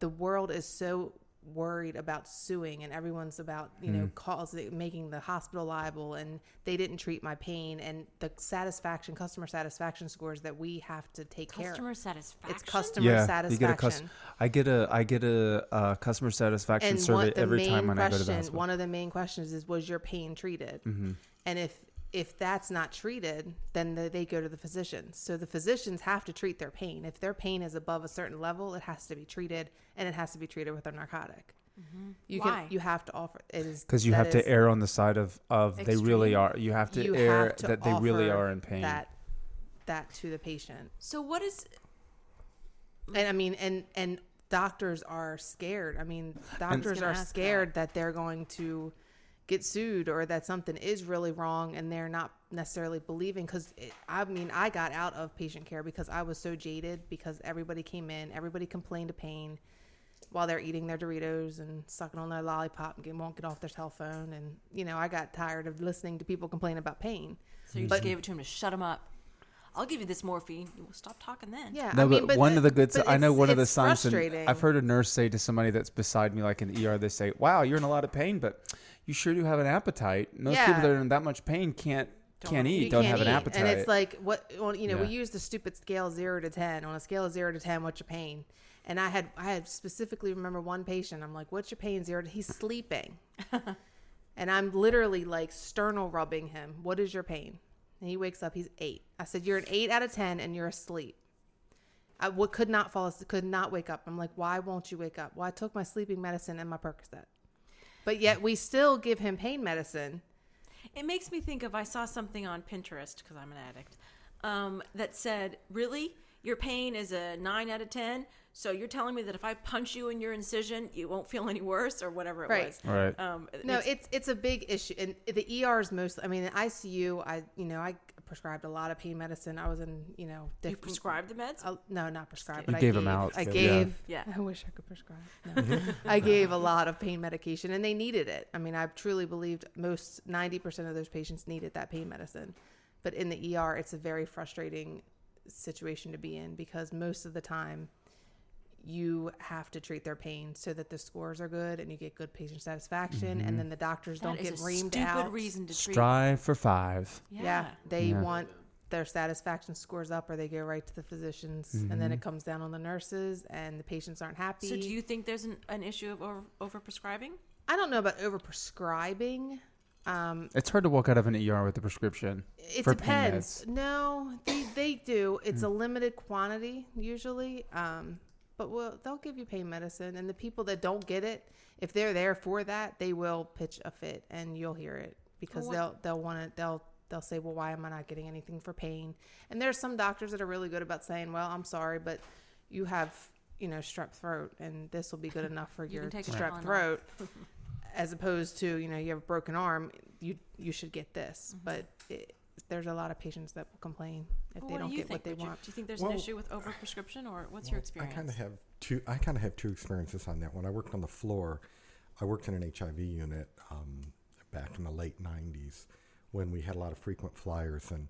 the world is so worried about suing and everyone's about you Hmm. know calls making the hospital liable and they didn't treat my pain and the satisfaction customer satisfaction scores that we have to take care Customer of satisfaction. it's customer yeah, satisfaction you get a cus- I get a I get a, uh customer satisfaction and survey every time when I go to the question hospital. one of the main questions is was your pain treated Mm-hmm. and if if that's not treated then the, they go to the physicians so the physicians have to treat their pain. If their pain is above a certain level it has to be treated and it has to be treated with a narcotic. Mm-hmm. You Why? can you have to offer it is Because you have to err on the side of, of they really are. You have to you err have to that they really are in pain. that that to the patient. So what is and i mean and and doctors are scared. I mean doctors are ask scared that they're going to get sued or that something is really wrong and they're not necessarily believing because I mean I got out of patient care because I was so jaded because everybody came in, everybody complained of pain while they're eating their Doritos and sucking on their lollipop and get, won't get off their cell phone and you know I got tired of listening to people complain about pain. So you just gave it to him to shut him up. I'll give you this morphine. You will stop talking then. Yeah, No, I mean, but, one of the good. I know one of the signs. I've heard a nurse say to somebody that's beside me, like in the ER, they say, "Wow, you're in a lot of pain, but you sure do have an appetite." Most people Yeah. that are in that much pain can't Don't can't eat, You don't can't have an eat. appetite. And it's like what well, you know, we Yeah. use the stupid scale zero to ten. On a scale of zero to ten, what's your pain? And I had I had specifically remember one patient. I'm like, "What's your pain?" Zero. to He's sleeping, <laughs> and I'm literally like sternal rubbing him. What is your pain? And he wakes up. He's eight. I said, "You're an eight out of ten, and you're asleep." I would, could not fall. asleep, Could not wake up. I'm like, "Why won't you wake up?" Well, I took my sleeping medicine and my Percocet, but yet we still give him pain medicine. It makes me think of I saw something on Pinterest because I'm an addict um, that said, "Really, your pain is a nine out of ten. So you're telling me that if I punch you in your incision, you won't feel any worse, or whatever it Right. was." Right. Um, No, it's- it's it's a big issue, and the ER is mostly. I mean, the ICU. I you know I prescribed a lot of pain medicine. I was in you know you prescribed the meds. uh, no, not prescribed. You but gave I 'em gave, out, I yeah. gave. Yeah. <laughs> I wish I could prescribe. No. I gave a lot of pain medication, and they needed it. I mean, I truly believed most ninety percent of those patients needed that pain medicine, but in the ER, it's a very frustrating situation to be in because most of the time you have to treat their pain so that the scores are good and you get good patient satisfaction and then the doctors That don't is get a reamed stupid out reason to treat. Strive for five. yeah, they Yeah. want their satisfaction scores up or they go right to the physicians and then it comes down on the nurses and the patients aren't happy So do you think there's an, an issue of over, over prescribing? i don't know about over prescribing um, It's hard to walk out of an ER with a prescription. it for pain depends no they, they do it's a limited quantity usually um, but well, they'll give you pain medicine and the people that don't get it if they're there for that they will pitch a fit and you'll hear it because what- they'll they'll want to they'll they'll say well why am i not getting anything for pain? And there's some doctors that are really good about saying well i'm sorry but you have you know strep throat and this will be good <laughs> enough for You your can take a strep throat <laughs> as opposed to you know you have a broken arm you you should get this Mm-hmm. but it, there's a lot of patients that will complain if Well, they what do don't you get think, what they Richard? want Do you think there's Well- an issue with overprescription, or what's your experience? I kind of have two. I kind of have two experiences on that. When I worked on the floor, I worked in an HIV unit um, back in the late '90s when we had a lot of frequent flyers. And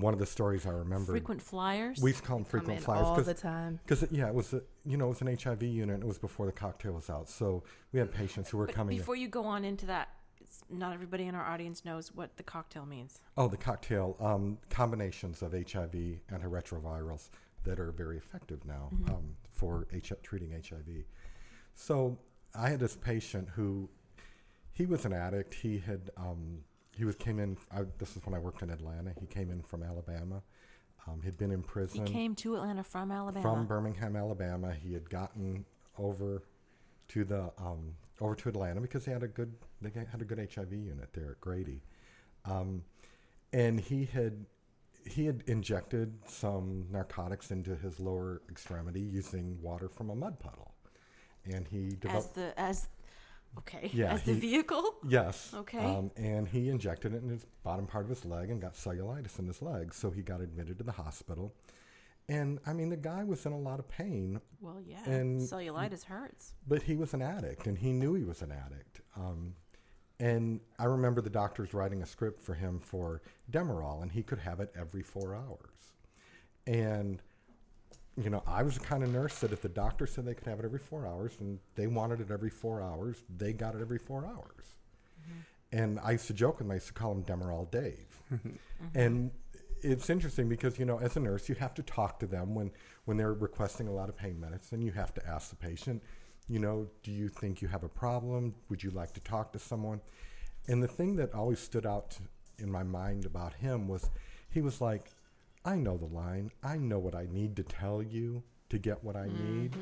one of the stories I remember, frequent flyers. we used to call them come frequent in flyers all 'cause- the time Because yeah, it was a, you know it was an HIV unit. and It was before the cocktail was out, so we had patients who were but coming. in. before you go on into that, it's, not everybody in our audience knows what the cocktail means. Oh, the cocktail um, combinations of HIV antiretrovirals that are very effective now um, for H- treating HIV. So I had this patient who he was an addict. He had um, he was came in. I, this is when I worked in Atlanta. He came in from Alabama. Um, he'd been in prison. He came to Atlanta from Alabama. from Birmingham, Alabama. He had gotten over to the um, over to Atlanta because they had a good they had a good HIV unit there at Grady, um, and he had he had injected some narcotics into his lower extremity using water from a mud puddle, and he developed as the as okay Yeah, as the vehicle. Yes. Okay. Um, and he injected it in his bottom part of his leg and got cellulitis in his leg. So he got admitted to the hospital. And I mean, the guy was in a lot of pain, Well, yeah, And- cellulitis hurts. but he was an addict and he knew he was an addict. Um, and I remember the doctors writing a script for him for Demerol, and he could have it every four hours. And, you know, I was the kind of nurse that if the doctor said they could have it every four hours and they wanted it every four hours, they got it every four hours. And I used to joke with him, I used to call him Demerol Dave. <laughs> And it's interesting because, you know, as a nurse, you have to talk to them when, when they're requesting a lot of pain medicine. You have to ask the patient, you know, do you think you have a problem? Would you like to talk to someone? And the thing that always stood out in my mind about him was he was like, I know the line. I know what I need to tell you to get what I mm-hmm. need.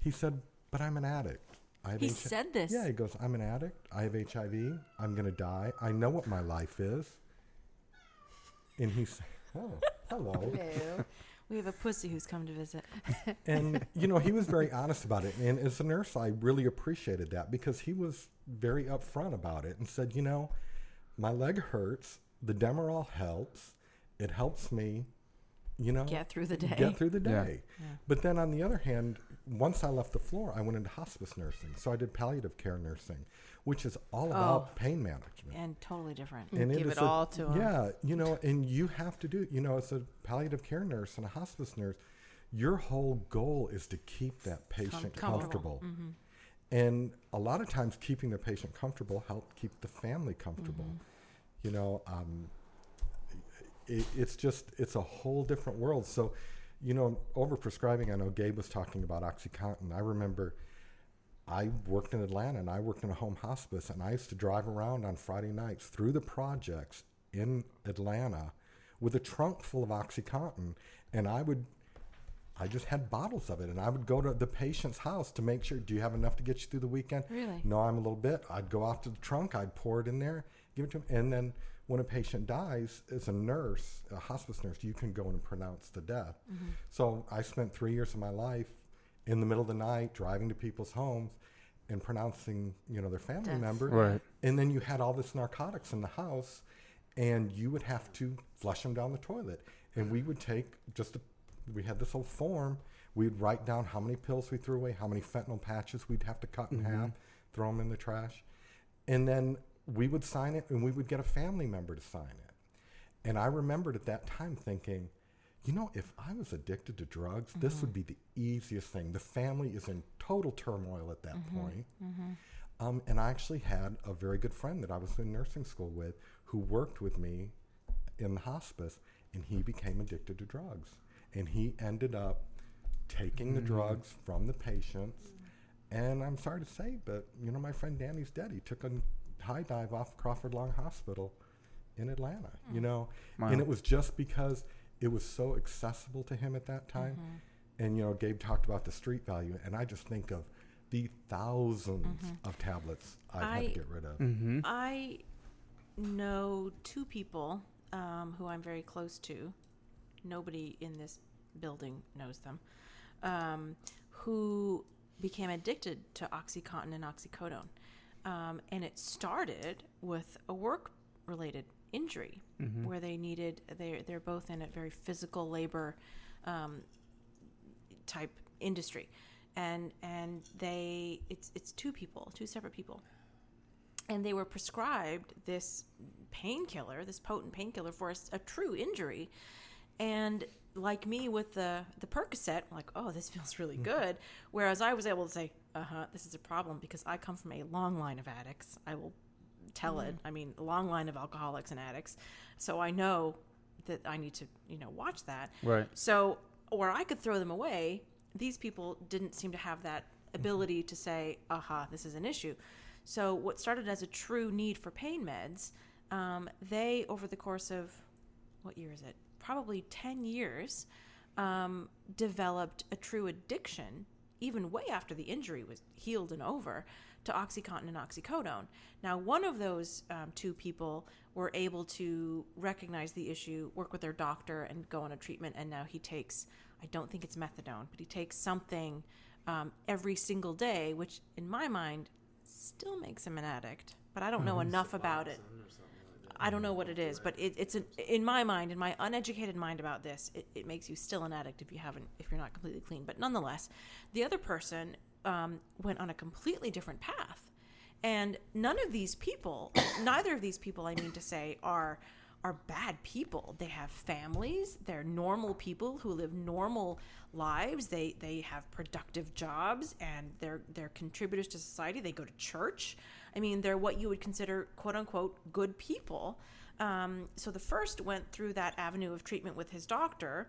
He said, but I'm an addict. I have He H- said this. Yeah, he goes, I'm an addict. I have HIV. I'm going to die. I know what my life is. And he's, oh, <laughs> hello. We have a pussy who's come to visit. <laughs> and you know he was very honest about it and as a nurse i really appreciated that because he was very upfront about it and said you know my leg hurts the Demerol helps. It helps me, you know, Get through the day. Get through the Yeah. day. But then on the other hand, once I left the floor, I went into hospice nursing. So I did palliative care nursing, which is all about Oh. pain management. and totally different. and Give is it a- all to 'em. Yeah, you know, and you have to do, you know, as a palliative care nurse and a hospice nurse, your whole goal is to keep that patient comfortable. comfortable. And a lot of times, keeping the patient comfortable help keep the family comfortable. You know, um, it, it's just it's a whole different world. So, you know, overprescribing. I know Gabe was talking about OxyContin. I remember I worked in Atlanta and I worked in a home hospice, and I used to drive around on Friday nights through the projects in Atlanta with a trunk full of OxyContin, and I would. I just had bottles of it, and I would go to the patient's house to make sure. Do you have enough to get you through the weekend? Really? No, I'm a little bit. I'd go out to the trunk, I'd pour it in there, give it to him, and then when a patient dies, as a nurse, a hospice nurse, you can go and pronounce the death. Mm-hmm. So I spent three years of my life in the middle of the night driving to people's homes and pronouncing, you know, their family Death. member. Right. And then you had all this narcotics in the house, and you would have to flush them down the toilet. And we would take just a, we had this whole form. We'd write down how many pills we threw away, how many fentanyl patches we'd have to cut in mm-hmm. half, throw them in the trash, and then we would sign it, and we would get a family member to sign it. And I remembered at that time thinking, you know, if I was addicted to drugs, this would mm-hmm. be the easiest thing. The family is in total turmoil at that mm-hmm. point. Mm-hmm. Um, and I actually had a very good friend that I was in nursing school with who worked with me in the hospice, and he became addicted to drugs. And he ended up taking the drugs from the patients. And I'm sorry to say, but you know, my friend Danny's dead. He took a high dive off Crawford Long Hospital in Atlanta, you mm. know, and it was just because it was so accessible to him at that time. And you know, Gabe talked about the street value, and I just think of the 1000s of tablets I've had to get rid of. Mm-hmm. I know two people um, who I'm very close to. Nobody in this building knows them. Um, who became addicted to OxyContin and oxycodone, um, and it started with a work-related injury where they needed. They they're both in a very physical labor um, type industry, and and they it's it's two people, two separate people and they were prescribed this painkiller, this potent painkiller for a true injury. And like me with the the Percocet, I'm like, oh, this <laughs> feels really good. Whereas I was able to say, uh huh, this is a problem because I come from a long line of addicts. I will tell it. I mean, a long line of alcoholics and addicts. So I know that I need to, you know, watch that. Right. So or I could throw them away, these people didn't seem to have that ability to say, aha, this is an issue. So what started as a true need for pain meds, um, they, over the course of, what year is it? Probably 10 years, um, developed a true addiction, even way after the injury was healed and over, to OxyContin and oxycodone. Now, one of those um, two people were able to recognize the issue, work with their doctor, and go on a treatment. And now he takes, I don't think it's methadone, but he takes something um, every single day, which in my mind still makes him an addict. But I don't know enough about it. I don't know what it is, but it, it's an, in my mind, in my uneducated mind about this, it, it makes you still an addict if you haven't, if you're not completely clean. But nonetheless, the other person um, went on a completely different path, and none of these people, <coughs> neither of these people, I mean to say, are are bad people. They have families. They're normal people who live normal lives. They they have productive jobs and they're they're contributors to society. They go to church. I mean, they're what you would consider quote unquote good people. Um, so the first went through that avenue of treatment with his doctor.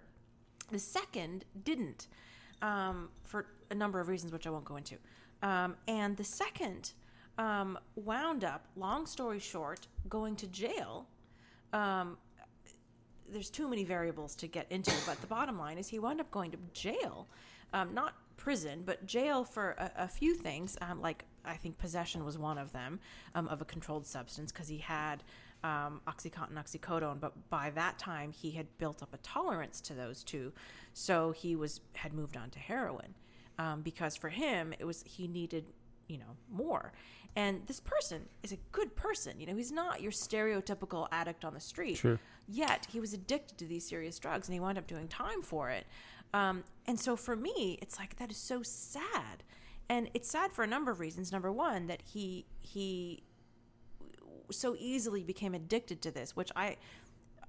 The second didn't, um, for a number of reasons which I won't go into. Um, and the second um, wound up, long story short, going to jail um, there's too many variables to get into, but the bottom line is he wound up going to jail, um, not prison, but jail for a, a few things. Um, like I think possession was one of them um, of a controlled substance because he had um, OxyContin, oxycodone, but by that time he had built up a tolerance to those two, so he was had moved on to heroin um, because for him it was he needed you know, more. And this person is a good person. You know, he's not your stereotypical addict on the street. Sure. Yet he was addicted to these serious drugs and he wound up doing time for it. Um, and so for me, it's like that is so sad. And it's sad for a number of reasons. Number one, that he he so easily became addicted to this, which I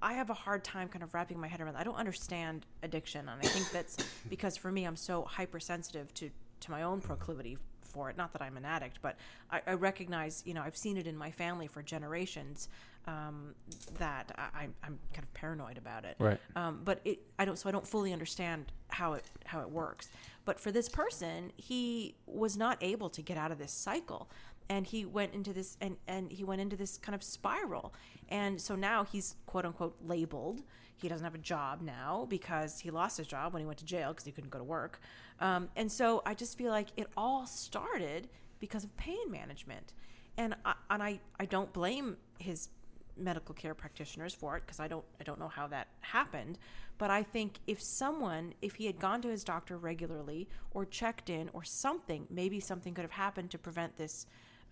I have a hard time kind of wrapping my head around. I don't understand addiction, and I think that's <coughs> because for me, I'm so hypersensitive to to my own proclivity for it. Not that I'm an addict, but I, I recognize, you know, I've seen it in my family for generations. Um, that I, I'm I'm kind of paranoid about it. Right. Um, but it, I don't, so I don't fully understand how it how it works. But for this person, he was not able to get out of this cycle, and he went into this and and he went into this kind of spiral. And so now he's quote unquote labeled. He doesn't have a job now because he lost his job when he went to jail because he couldn't go to work. Um, and so I just feel like it all started because of pain management, and I, and I I don't blame his medical care practitioners for it because I don't I don't know how that happened but I think if someone if he had gone to his doctor regularly or checked in or something maybe something could have happened to prevent this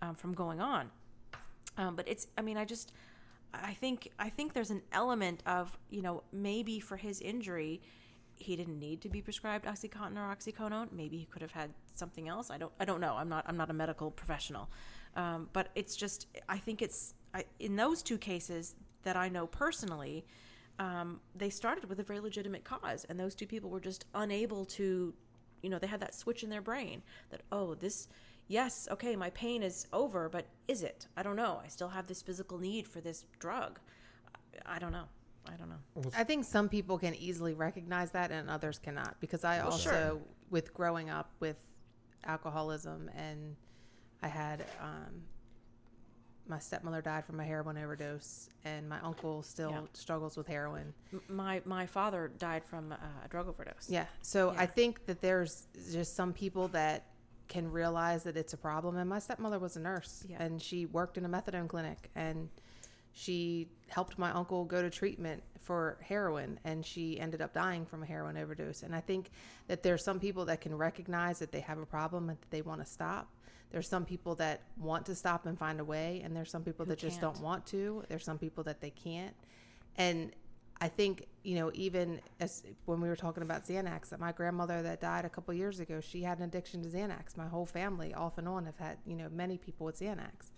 um, from going on. Um, but it's I mean I just I think I think there's an element of you know maybe for his injury he didn't need to be prescribed oxycontin or oxycodone maybe he could have had something else. I don't I don't know. I'm not I'm not a medical professional. Um, but it's just I think it's I, in those two cases that I know personally, um, they started with a very legitimate cause, and those two people were just unable to, you know, they had that switch in their brain that oh this, yes, okay, my pain is over, but is it? I don't know. I still have this physical need for this drug. I, I don't know. I don't know. I think some people can easily recognize that and others cannot because I also, sure. with growing up with alcoholism and I had, um, my stepmother died from a heroin overdose and my uncle still Yeah. struggles with heroin. My my father died from uh, a drug overdose. Yeah. So Yeah. I think that there's just some people that can realize that it's a problem. And my stepmother was a nurse Yeah. and she worked in a methadone clinic and she helped my uncle go to treatment for heroin and she ended up dying from a heroin overdose. And I think that there's some people that can recognize that they have a problem and that they want to stop. There's some people that want to stop and find a way, and there's some people Who that just don't can't. want to. There's some people that they can't. And I think, you know, even as when we were talking about Xanax, that my grandmother that died a couple years ago, she had an addiction to Xanax. My whole family, off and on, have had, you know, many people with Xanax.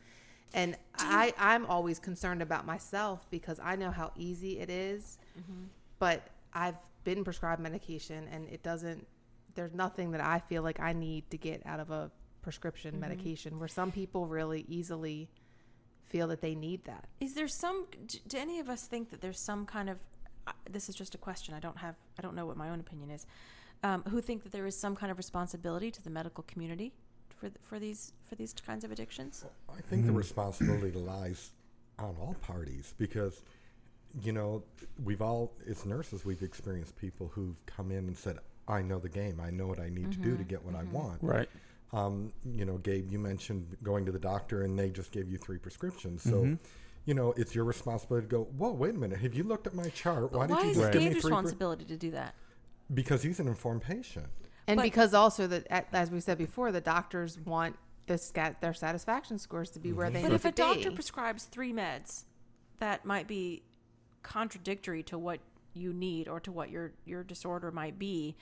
And I, I'm always concerned about myself because I know how easy it is, mm-hmm. but I've been prescribed medication and it doesn't, there's nothing that I feel like I need to get out of a prescription mm-hmm. medication where some people really easily feel that they need that. Is there some? Do any of us think that there's some kind of? uh, This is just a question. I don't have. I don't know what my own opinion is. Um, who think that there is some kind of responsibility to the medical community for th- for these for these kinds of addictions? I think the responsibility lies on all parties because, you know, we've all, as nurses, we've experienced people who've come in and said, I know the game. I know what I need to do to get what I want. Right. Um, you know, Gabe, you mentioned going to the doctor and they just gave you three prescriptions. So, Mm-hmm. you know, it's your responsibility to go, whoa, wait a minute. Have you looked at my chart? Why, Why did you is just give me Gabe's three? pre-" responsibility to do that? because he's an informed patient. And But- because also that, as we said before, the doctors want the scat their satisfaction scores to be where they But if a to doctor prescribes three meds that might be contradictory to what you need or to what your your disorder might be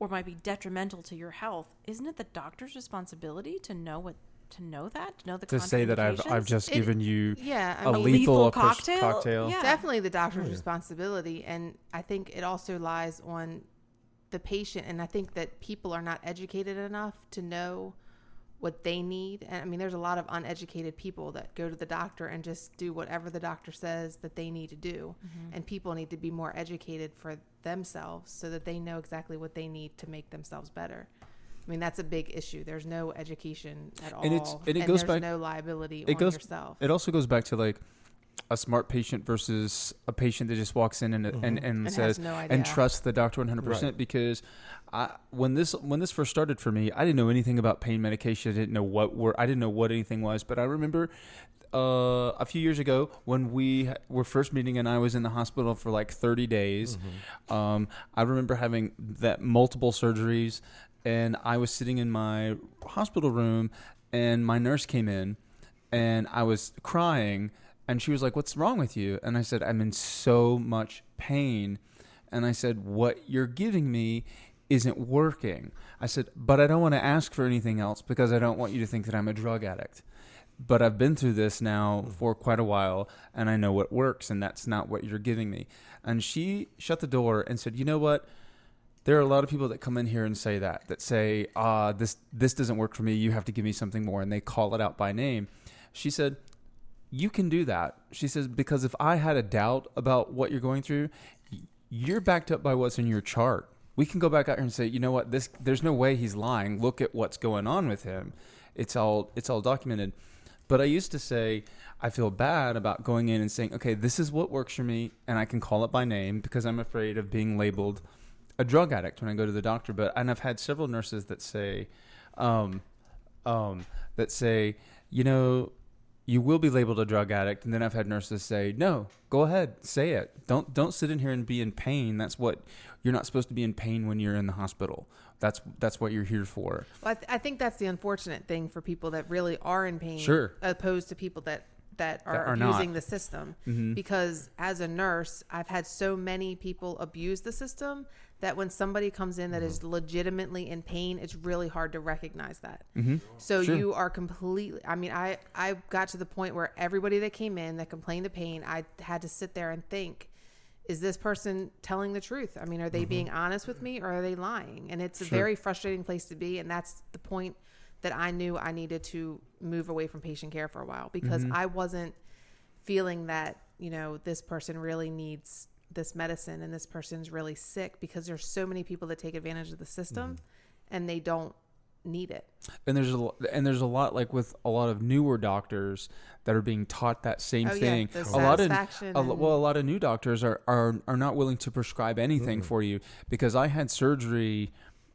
or might be detrimental to your health, isn't it the doctor's responsibility to know what to know that, to know the To say that I've I've just It- given you yeah, I a mean, lethal, Lethal cocktail? cocktail. Yeah. definitely the doctor's responsibility, and I think it also lies on the patient. And I think that people are not educated enough to know what they need. And I mean, there's a lot of uneducated people that go to the doctor and just do whatever the doctor says that they need to do. Mm-hmm. And people need to be more educated for themselves so that they know exactly what they need to make themselves better. I mean, that's a big issue. There's no education at all, And it's- and it goes there's back- no liability it on goes- yourself. It also goes back to like a smart patient versus a patient that just walks in and and, and, And says no and idea. trusts the doctor 100% Right. because I when this when this first started for me I didn't know anything about pain medication I didn't know what were I didn't know what anything was but I remember uh, a few years ago when we were first meeting and I was in the hospital for like 30 days um, I remember having that multiple surgeries and I was sitting in my hospital room, and my nurse came in, and I was crying, and she was like, "What's wrong with you?" And I said, "I'm in so much pain," and I said, "What you're giving me." Isn't working. I said, but I don't want to ask for anything else because I don't want you to think that I'm a drug addict but I've been through this now for quite a while and I know what works and that's not what you're giving me. And she shut the door and said, "You know what? There are a lot of people that come in here and say that that say, "Ah, this this doesn't work for me. You have to give me something more." And they call it out by name. She said, "You can do that." She says because if I had a doubt about what you're going through, you're backed up by what's in your chart. We can go back out here and say, "You know what? This there's no way he's lying. Look at what's going on with him." It's all it's all documented. But I used to say, I feel bad about going in and saying, okay, this is what works for me, and I can call it by name because I'm afraid of being labeled a drug addict when I go to the doctor. But and I've had several nurses that say, um, um, that say, you know, you will be labeled a drug addict, and then I've had nurses say, no, go ahead, say it. Don't don't sit in here and be in pain. That's what you're not supposed to be in pain when you're in the hospital. That's that's what you're here for. Well, I, th- I think that's the unfortunate thing for people that really are in pain, Sure. opposed to people that that are, are abusing not. the system. Mhm. Because as a nurse, I've had so many people abuse the system that when somebody comes in that is legitimately in pain, it's really hard to recognize that. Mm-hmm. So Sure. you are completely. I mean, I I got to the point where everybody that came in that complained of pain, I had to sit there and think, is this person telling the truth? I mean, are they being honest with me or are they lying? And it's a very frustrating place to be, and that's the point that I knew I needed to move away from patient care for a while because mm-hmm. I wasn't feeling that you know this person really needs this medicine and this person's really sick because there's so many people that take advantage of the system mm-hmm. and they don't need it. and there's a and there's a lot like with a lot of newer doctors that are being taught that same Oh, yeah, thing. the a lot of a, well, a lot of new doctors are are are not willing to prescribe anything for you because I had surgery.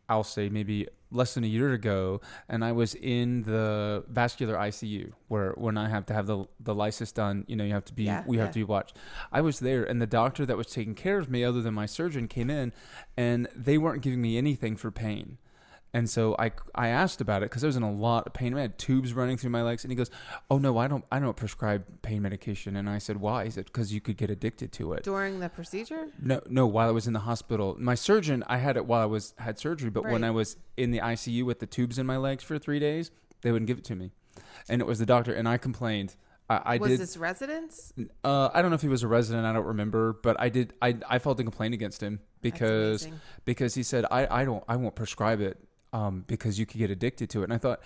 I'll say maybe less than a year ago, and I was in the vascular ICU where when I have to have the the lysis done, you know, you have to be Yeah, we have yeah. to be watched. I was there, and the doctor that was taking care of me, other than my surgeon, came in, and they weren't giving me anything for pain. And so I, I asked about it because I was in a lot of pain. I had tubes running through my legs, and he goes, "Oh no, I don't I don't prescribe pain medication." And I said, "Why?" He said, "Because you could get addicted to it." During the procedure, No, no. While I was in the hospital, my surgeon, I had it while I was had surgery. But when I was in the ICU with the tubes in my legs for three days, they wouldn't give it to me, and it was the doctor. And I complained. I, I was did. this residence? Uh, I don't know if he was a resident. I don't remember, but I did. I I filed a complaint against him because because he said I I don't I won't prescribe it um because you could get addicted to it. And I thought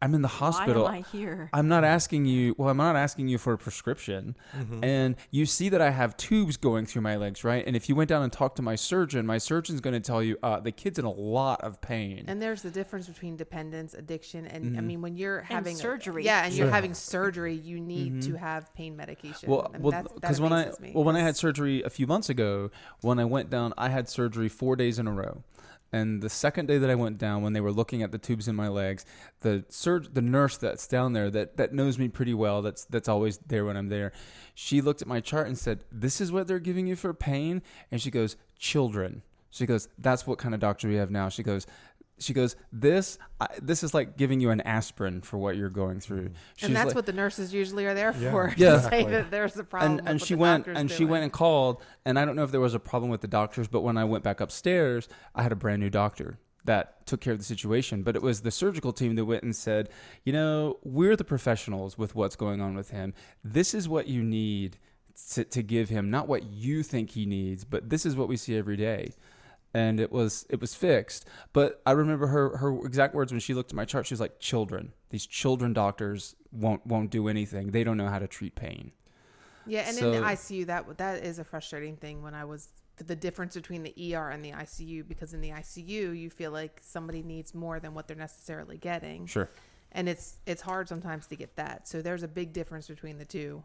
I'm in the hospital. Why am I here? I'm not asking you. Well, I'm not asking you for a prescription. And you see that I have tubes going through my legs, right? And if you went down and talked to my surgeon, my surgeon's going to tell you uh, the kid's in a lot of pain. And there's the difference between dependence, addiction, and I mean when you're having a- surgery. yeah, and you're Sure. having surgery, you need to have pain medication. Well, and well, that because when I amazes me, well when I had 'cause- surgery a few months ago, when I went down, I had surgery four days in a row. And the second day that I went down, when they were looking at the tubes in my legs, the surg- the nurse that's down there that, that knows me pretty well, that's that's always there when I'm there, she looked at my chart and said, "This is what they're giving you for pain." And she goes, "Children." She goes, "That's what kind of doctor we have now." She goes, "She goes, this I, this is like giving you an aspirin for what you're going through." Mm. She's and that's like- what the nurses usually are there Yeah. for. Yeah. to Exactly. say that there's a problem. and with and what she the went doctor's and she went and called and i don't know if there was a problem with the doctors but when i went back upstairs i had a brand new doctor that took care of the situation but it was the surgical team that went and said you know we're the professionals with what's going on with him this is what you need to, to give him not what you think he needs but this is what we see every day and it was it was fixed but i remember her her exact words when she looked at my chart she was like children these children doctors won't won't do anything they don't know how to treat pain Yeah, and in the ICU, that that is a frustrating thing when I was the difference between the ER and the ICU because in the ICU you feel like somebody needs more than what they're necessarily getting, sure and it's it's hard sometimes to get that. So there's a big difference between the two.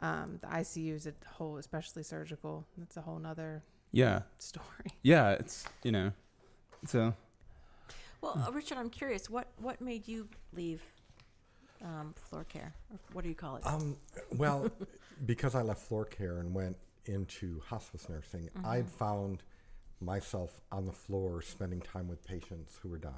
Um, the ICU is a whole, especially surgical. It's a whole nother yeah story. <laughs> Yeah, it's you know, so Well, uh, Richard, I'm curious. What what made you leave um, floor care? Or what do you call it? Um, well, <laughs> because I left floor care and went into hospice nursing, I'd found myself on the floor spending time with patients who were dying.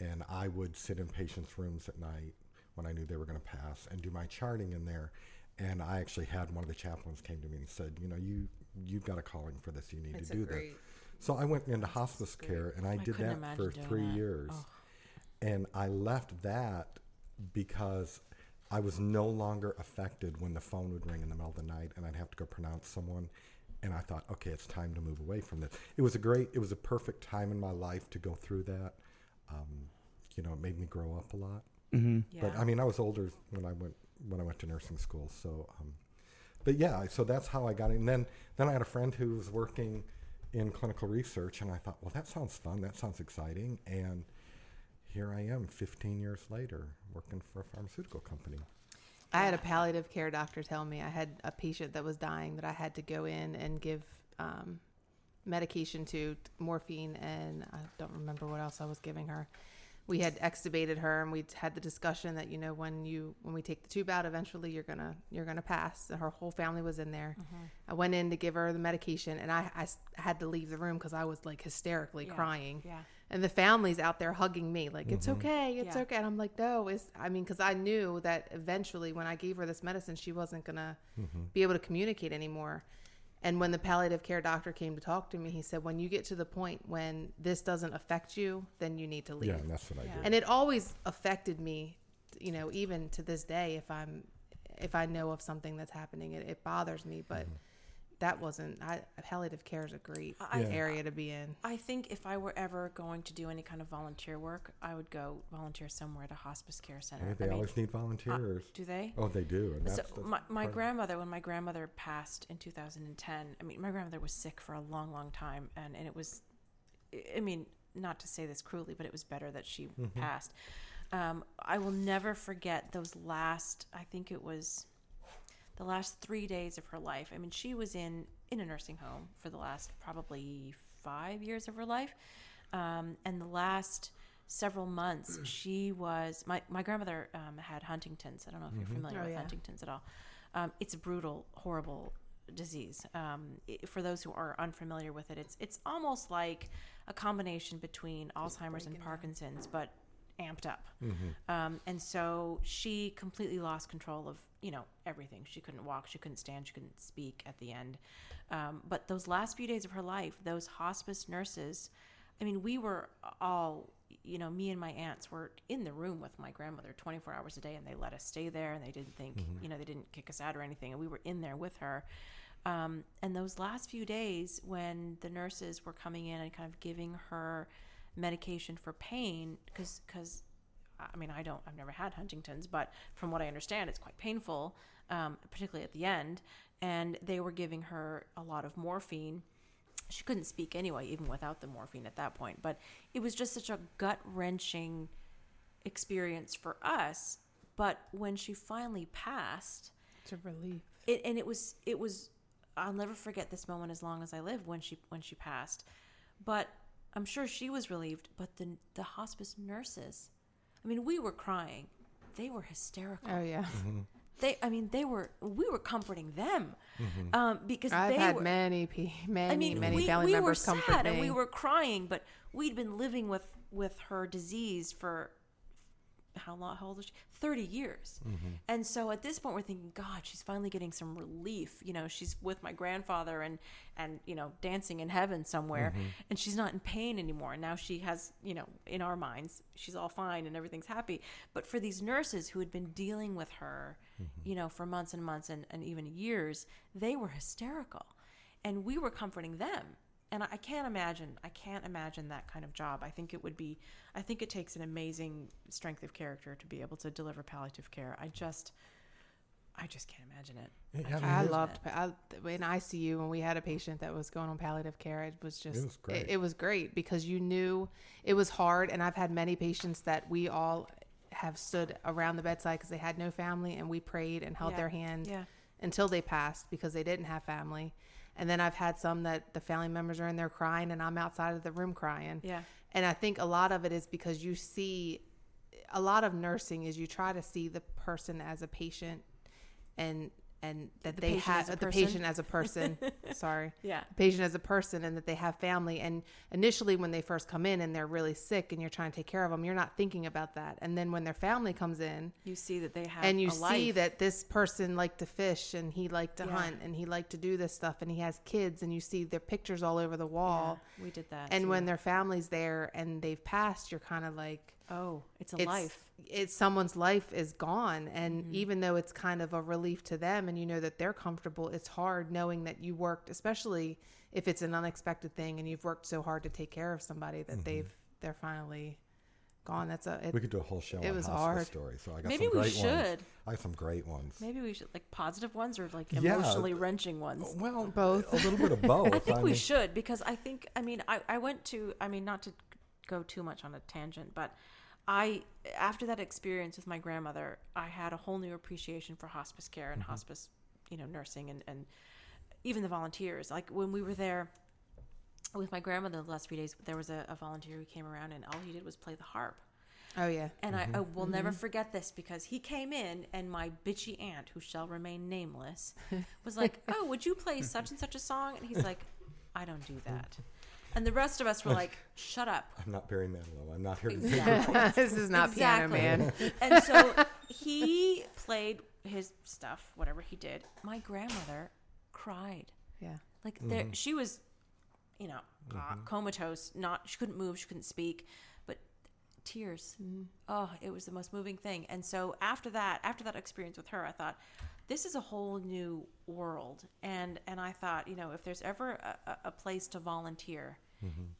And I would sit in patients' rooms at night when I knew they were going to pass and do my charting in there. And I actually had one of the chaplains came to me and said, you know, you you've got a calling for this. You need It's to do great. this. So I went into hospice care and I, did that for three that. years. Ugh. And I left that because I was no longer affected when the phone would ring in the middle of the night and I'd have to go pronounce someone. And I thought, okay, it's time to move away from this. It was a great, it was a perfect time in my life to go through that. Um, you know, it made me grow up a lot. Mm-hmm. Yeah. But I mean, I was older when I went when I went to nursing school. So, um, but yeah, so that's how I got in. And then then I had a friend who was working in clinical research, and I thought, well, that sounds fun. That sounds exciting. And here I am, 15 years later, working for a pharmaceutical company. I had a palliative care doctor tell me I had a patient that was dying that I had to go in and give um, medication to morphine and I don't remember what else I was giving her. We had extubated her and we had the discussion that you know when you when we take the tube out eventually you're gonna you're gonna pass. And her whole family was in there. Mm-hmm. I went in to give her the medication and I had to leave the room because I was like hysterically Yeah. crying Yeah. and the family's out there hugging me like it's mm-hmm. okay it's Yeah. okay and i'm like no it's i mean because i knew that eventually when i gave her this medicine she wasn't gonna mm-hmm. be able to communicate anymore and when the palliative care doctor came to talk to me he said when you get to the point when this doesn't affect you then you need to leave Yeah, and that's what I Yeah. did. and it always affected me you know even to this day if i'm if i know of something that's happening it, it bothers me but mm-hmm. That wasn't I, palliative care is a great I- area to be in I think if I were ever going to do any kind of volunteer work, I would go volunteer somewhere at a hospice care center. Hey, I they mean, always need volunteers. do they? oh, they do. And that's, So that's my, my grandmother, when my grandmother passed in 2010, I mean, my grandmother was sick for a long, long time, and, and it was, I mean, not to say this cruelly, but it was better that she passed. Um, I will never forget those last. I think it was the last three days of her life. I mean, she was in in a nursing home for the last probably five years of her life, um, and the last several months she was. My my grandmother um, had Huntington's. I don't know if you're familiar Oh, with yeah. Huntington's at all. Um, it's a brutal, horrible disease. Um, i for those who are unfamiliar with it, it's it's almost like a combination between Alzheimer's and Parkinson's, but amped up. Um, and so she completely lost control of you know everything. She couldn't walk, she couldn't stand, she couldn't speak at the end. Um, but those last few days of her life, those hospice nurses, I mean, we were all you know, me and my aunts were in the room with my grandmother 24 hours a day, and they let us stay there, and they didn't think you know they didn't kick us out or anything, and we were in there with her. Um, and those last few days, when the nurses were coming in and kind of giving her medication for pain, because because I mean I don't I've never had Huntington's, but from what I understand, it's quite painful, um, particularly at the end. And they were giving her a lot of morphine. She couldn't speak anyway, even without the morphine at that point. But it was just such a gut wrenching experience for us. But when she finally passed, it's a relief it, and it was it was I'll never forget this moment as long as I live when she when she passed. But I'm sure she was relieved. But the the hospice nurses, I mean, we were crying. They were hysterical. oh yeah They, I mean, they were. We were comforting them um, because I've they had were. many, pe- many, I mean, many we, family we were members comfort sad me. and we were crying, but we'd been living with with her disease for how long? How old is she? Thirty years. Mm-hmm. And so at this point, we're thinking, God, she's finally getting some relief. You know, she's with my grandfather and and you know dancing in heaven somewhere, mm-hmm. and she's not in pain anymore. And now she has, you know, in our minds, she's all fine and everything's happy. But for these nurses who had been dealing with her, mm-hmm. you know, for months and months and, and even years, they were hysterical and we were comforting them and I- i can't imagine i can't imagine that kind of job i think it would be i think it takes an amazing strength of character to be able to deliver palliative care i just i just can't imagine it Yeah, can't mean, I loved it. I, in ICU when we had a patient that was going on palliative care. It was just was great. It, it was great because you knew it was hard, and I've had many patients that we all have stood around the bedside because they had no family, and we prayed and held Yeah. their hand Yeah. until they passed because they didn't have family. And then I've had some that the family members are in there crying, and I'm outside of the room crying. Yeah. And I think a lot of it is because you see a lot of nursing is you try to see the person as a patient and and that The they have the person? patient as a person. <laughs> sorry, Yeah. patient as a person, and that they have family. And initially, when they first come in and they're really sick, and you're trying to take care of them, you're not thinking about that. And then when their family comes in, You see that they have and you see life. that this person liked to fish and he liked to Yeah. hunt and he liked to do this stuff and he has kids and you see their pictures all over the Yeah, wall we did that. and too. when their family's there and they've passed you're kind of like oh, it's a it's life. it's someone's life is gone and Mm-hmm. even though it's kind of a relief to them and you know that they're comfortable it's hard knowing that you worked especially if it's an unexpected thing and you've worked so hard to take care of somebody that they've they're finally gone that's a it, We could do a whole show It on was hospice hard. stories. So I got Maybe some we great ones. should. I have some great ones. Maybe we should like positive ones or like Yeah. emotionally wrenching ones. Well, Both. A little bit of both. <laughs> I think we mean, should because I think I mean I, I went to I mean not to go too much on a tangent but I after that experience with my grandmother I had a whole new appreciation for hospice care and mm-hmm. hospice you know nursing and, and even the volunteers. Like when we were there with my grandmother the last few days there was a, a volunteer who came around and all he did was play the harp. Oh yeah. And I, I mm-hmm. will never mm-hmm. forget this because he came in and my bitchy aunt, who shall remain nameless, was like, <laughs> "Oh, would you play such and such a song?" And he's like, "I don't do that." And the rest of us were like, "Shut up." I'm not Barry Manilow. I'm not here to do Exactly. <laughs> this is not Exactly. piano man and so <laughs> he played his stuff, whatever he did. My grandmother cried. yeah Like there, mm-hmm. she was, you know, uh, mm-hmm. comatose. Not she couldn't move, she couldn't speak, but tears. Mm-hmm. Oh, it was the most moving thing. And so after that, after that experience with her, I thought, this is a whole new world. And and I thought, you know, if there's ever a, a- a place to volunteer,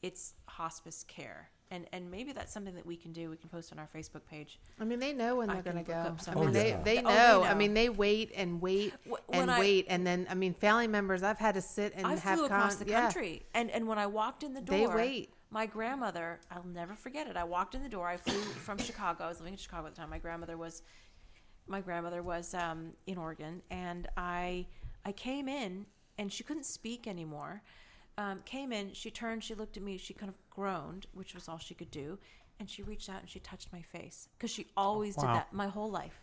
it's hospice care. And and maybe that's something that we can do. We can post on our Facebook page. I mean, they know when I they're going to go. up I mean, of they, that. they Oh, know. I mean, they wait and wait Wh- and I- wait, and then I mean, family members. I've had to sit and I have flew across con- the yeah. country, and and when I walked in the door, They wait. My grandmother, I'll never forget it. I walked in the door. I flew from Chicago. I was living in Chicago at the time. My grandmother was, my grandmother was um, in Oregon, and I I came in, and she couldn't speak anymore. Um, came in, she turned, she looked at me, she kind of groaned, which was all she could do, and she reached out and she touched my face because she always did Wow. that my whole life.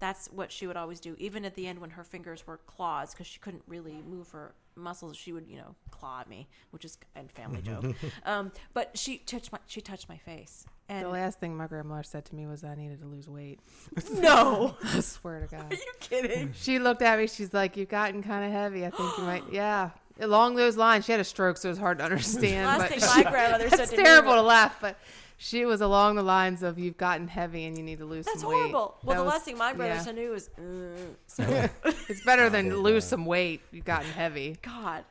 That's what she would always do. Even at the end when her fingers were claws, because she couldn't really move her muscles, she would, you know, claw at me, which is a family <laughs> joke. Um, but she touched my she touched my face, and The last thing my grandmother said to me was I needed to lose weight. <laughs> <laughs> no, I swear to God. are you kidding? She looked at me. She's like, "You've gotten kind of heavy. I think you might." <gasps> Yeah, along those lines. She had a stroke, so it was hard to understand. Last but thing she- my grandmother said it's terrible to laugh, but she was along the lines of, "You've gotten heavy and you need to lose That's some weight." That's horrible. Well, That the was- last thing my brother yeah. said to me was, uh, so, <laughs> <laughs> It's better than lose uh, some weight. You've gotten heavy. God.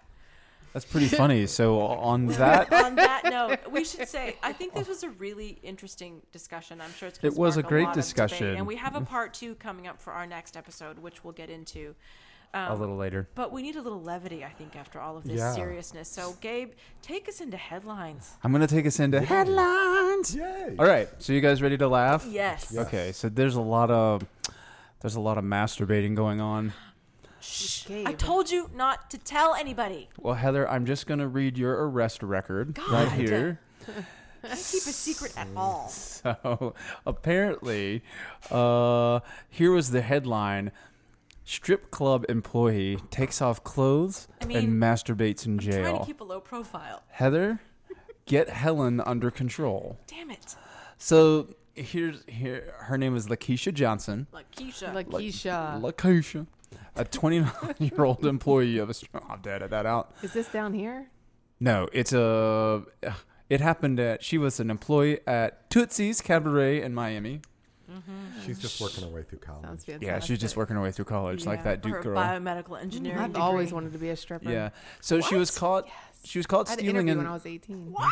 That's pretty <laughs> funny. So uh, on that, On that note, we should say I think this was a really interesting discussion. I'm sure it's It was a great lot of debate. discussion. and we have a mm-hmm. part two coming up for our next episode, which we'll get into. A little later. But we need a little levity, I think, after all of this Yeah. seriousness. So, Gabe, take us into headlines. I'm gonna take us into headlines. Yay! All right. So you guys ready to laugh? Yes. Yes. Okay. So there's a lot of there's a lot of masturbating going on. Shh. Gabe. I told you not to tell anybody. Well, Heather, I'm just gonna read your arrest record right here. <laughs> Don't keep a secret at all. So <laughs> apparently, uh, here was the headline: Strip club employee takes off clothes I mean, and masturbates in I'm trying to keep a low profile. Heather, get Helen under control. Damn it. So here's here. Her name is Lakeisha Johnson. Like Keisha. Lakeisha. Lakeisha, a 29 year old employee of a. str- I'll edit that out. Is this down here? No, it's a. It happened at. She was an employee at Tootsie's Cabaret in Miami. Mm-hmm. She's just working her way through college. Sounds fantastic. Yeah, she's just working her way through college, like Yeah. that For Duke her girl. biomedical engineering. I've degree. always wanted to be a stripper. Yeah. So she was caught. She was caught I had an interview in. when I was 18. What?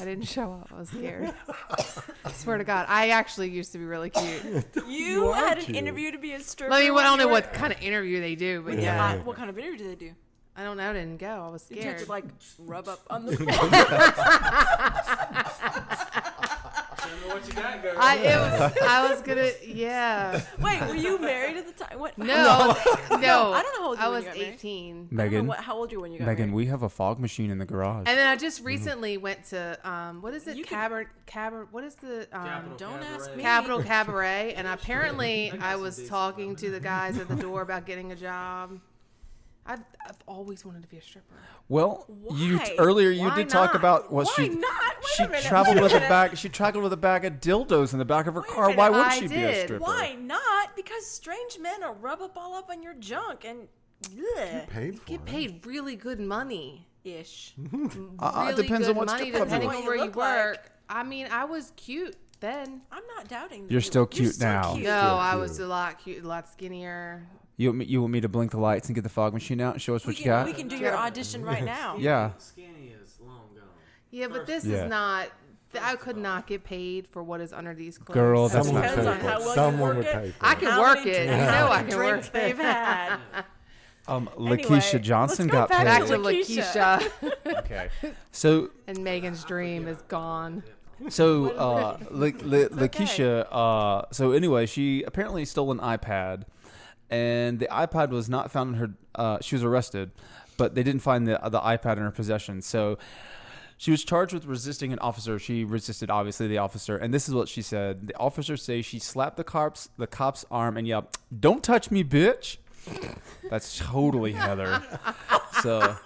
I didn't show up. I was scared. I swear to God, I actually used to be really cute. <laughs> You, are had an cute. interview to be a stripper. I mean, when I don't know what kind of interview they do, but Yeah. yeah, what kind of interview do they do? I don't know. I didn't go. I was Did you have scared. to like rub up on the <laughs> floor? <laughs> what you got, girl? I it was <laughs> I was gonna yeah. Wait, were you married at the time? What? No, <laughs> no. I don't know how old you I when was you got married. 18. I don't know Megan, what, how old you were when you got Megan, married? we have a fog machine in the garage. And then I just recently went to um what is it? You could- Cabaret Cabaret what is the um Capital Don't ask Cabaret. me. Capital <laughs> Cabaret and apparently I I was talking to the guys at the door about getting a job. I've, I've always wanted to be a stripper. Well, you Why? earlier you Why did talk not? about what Why she not? Wait she a minute, traveled wait a with a minute. bag. She traveled with a bag of dildos in the back of her Wait a car. Why minute, would I she be a did. stripper? Why not? Because strange men will rub up all up on your junk and bleh, Paid for Get it. paid really good money. ish. <laughs> Uh, it really depends good on what money strip club depending you're on in. where you you look like. work. I mean, I was cute then. I'm not doubting. that You're you- still cute still now. cute. No, I was a lot cute, a lot skinnier. You want me, you want me to blink the lights and get the fog machine out and show us We what you can, got? we can do your audition right now. Yeah. Skinny is long gone. Yeah, but this Yeah. is not. I could not get paid for what is under these clothes. Girl, that's Someone not depends paid on how well Someone would pay for I can How work it. dr- You <laughs> know I can drinks work they've it. had. <laughs> Um, <laughs> Anyway, Lakeisha Johnson let's go got back paid. Back to Lakeisha. Lakeisha, Okay. So and Megan's dream is gone. so uh, La- La- Lakeisha. Uh, so anyway, she apparently stole an iPad, and the iPad was not found in her. Uh, she was arrested, but they didn't find the the iPad in her possession. So. She was charged with resisting an officer. She resisted, obviously, the officer. And this is what she said. The officer say she slapped the cops, the cop's arm, and yelled, "Don't touch me, bitch!" That's totally Heather. <laughs> So,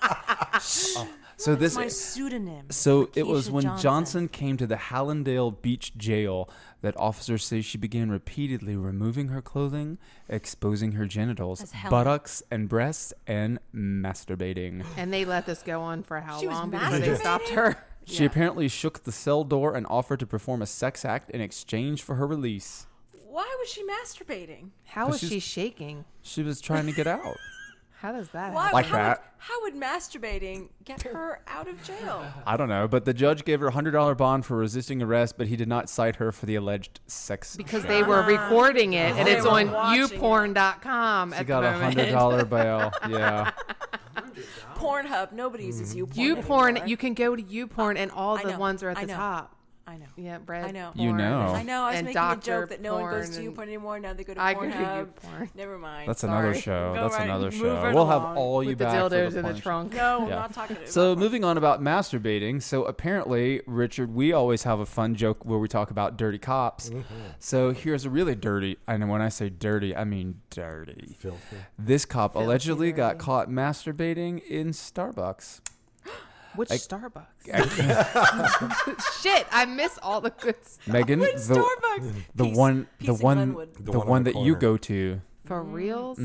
so this My pseudonym. so it was when Johnson. Johnson. came to the Hallandale Beach jail that officers say she began repeatedly removing her clothing, exposing her genitals, buttocks, and breasts, and masturbating. And they let this go on for how She long because they stopped her. <laughs> She Yeah. apparently shook the cell door and offered to perform a sex act in exchange for her release. Why was she masturbating? How was she shaking? She was trying to get out. How does that Why? happen? Like how that. Would, how would masturbating get her out of jail? <laughs> I don't know, but the judge gave her a hundred dollar bond for resisting arrest, but he did not cite her for the alleged sex. Because trafficking. they were ah, recording it, and it's on watching it. youporn.com She at got a hundred dollar bail. <laughs> Yeah. Pornhub. Nobody uses mm-hmm. YouPorn. YouPorn, anymore. you can go to YouPorn, and all the ones are at the top. I know. Yeah, Brad. I know. You porn know. I know. I was and making a joke that no one goes to porn and- anymore. Now they go to <laughs> I go to Pornhub. YouPorn. Never mind. That's another show. Go That's right- another move show. right We'll have all you with the back for the in the trunk. no, I'm Yeah. not talking about it. So that. moving on about masturbating. So apparently, Richard, we always have a fun joke where we talk about dirty cops. Mm-hmm. So here's a really dirty, and when I say dirty, I mean dirty. Filthy. This cop Filthy allegedly got caught masturbating in Starbucks. Which I- Starbucks? I- <laughs> Shit, I miss all the good stuff. Megan, Which the, Starbucks? the Peace- one, Peace the one, Glenwood. the, The one one, on the that you go to. For reals?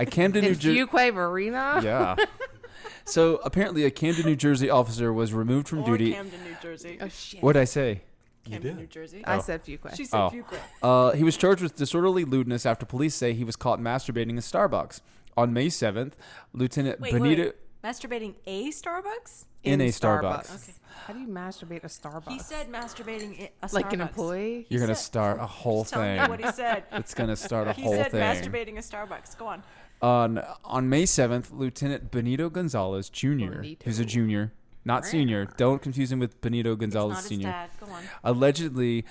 A Camden, <laughs> New In Jersey. Fuquay-Varina? Yeah. <laughs> so apparently, a Camden, New Jersey officer was removed from Or duty. Camden, New Jersey. Oh, shit. What'd I say? Camden, did. New Jersey. I said Fuquay. She said Oh. Fuquay. Uh, he was charged with disorderly lewdness after police say he was caught masturbating in Starbucks. On May 7th, Lieutenant Wait, Benito wait. Masturbating a Starbucks? in, a Starbucks. Okay. How do you masturbate a Starbucks? He said masturbating i- a like an Starbucks. employee? You're gonna said- start a whole Just telling thing. you what he said. <laughs> It's gonna start a he whole said thing. masturbating a Starbucks. Go on. On on May 7th, Lieutenant Benito Gonzalez Jr. Benito. Who's a junior, not senior. Don't confuse him with Benito Gonzalez Not his Sr. dad. Go on. Allegedly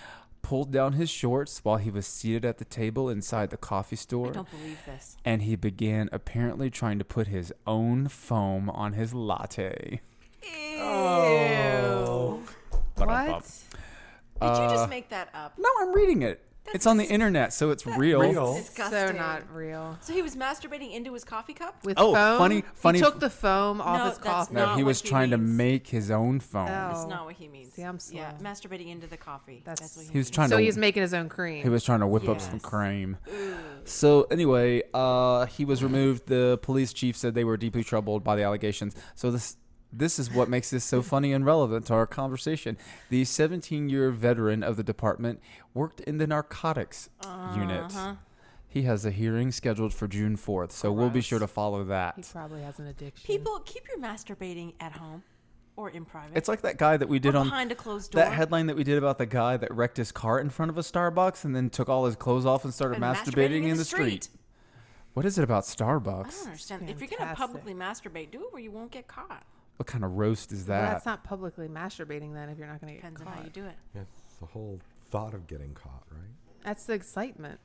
pulled down his shorts while he was seated at the table inside the coffee I store. don't believe this. and he began apparently trying to put his own foam on his latte. Ew. Ba-dum-bum. What? Did you Uh, just make that up? No, I'm reading it. That's it's on the internet, so it's real. Real. Disgusting. So not real. So he was masturbating into his coffee cup? With Oh, foam? funny- funny- He took the foam off No, his that's coffee. No, not he what was he trying to means. make his own foam. Oh. That's not what he means. See, I'm Yeah, masturbating into the coffee. That's, That's- what he, He was means. trying so to. he's making his own cream. he was trying to whip up some Yes. cream. So anyway, uh, he was removed. The police chief said they were deeply troubled by the allegations. So this this is what makes this so <laughs> funny and relevant to our conversation. The 17-year veteran of the department worked in the narcotics unit. Uh-huh. He has a hearing scheduled for June 4th, so we'll be sure to follow that. he probably has an addiction. People, keep your masturbating at home or in private. It's like that guy that we did or on behind a closed door. that headline that we did about the guy that wrecked his car in front of a Starbucks and then took all his clothes off and started And masturbating, in the street. What is it about I Starbucks? don't understand. If you're gonna publicly masturbate, do it where you won't get caught. What kind of roast is Well, that? that's not publicly masturbating then if you're not going to get Depends on caught. how you do it. Yeah, it's the whole thought of getting caught, right? That's the excitement.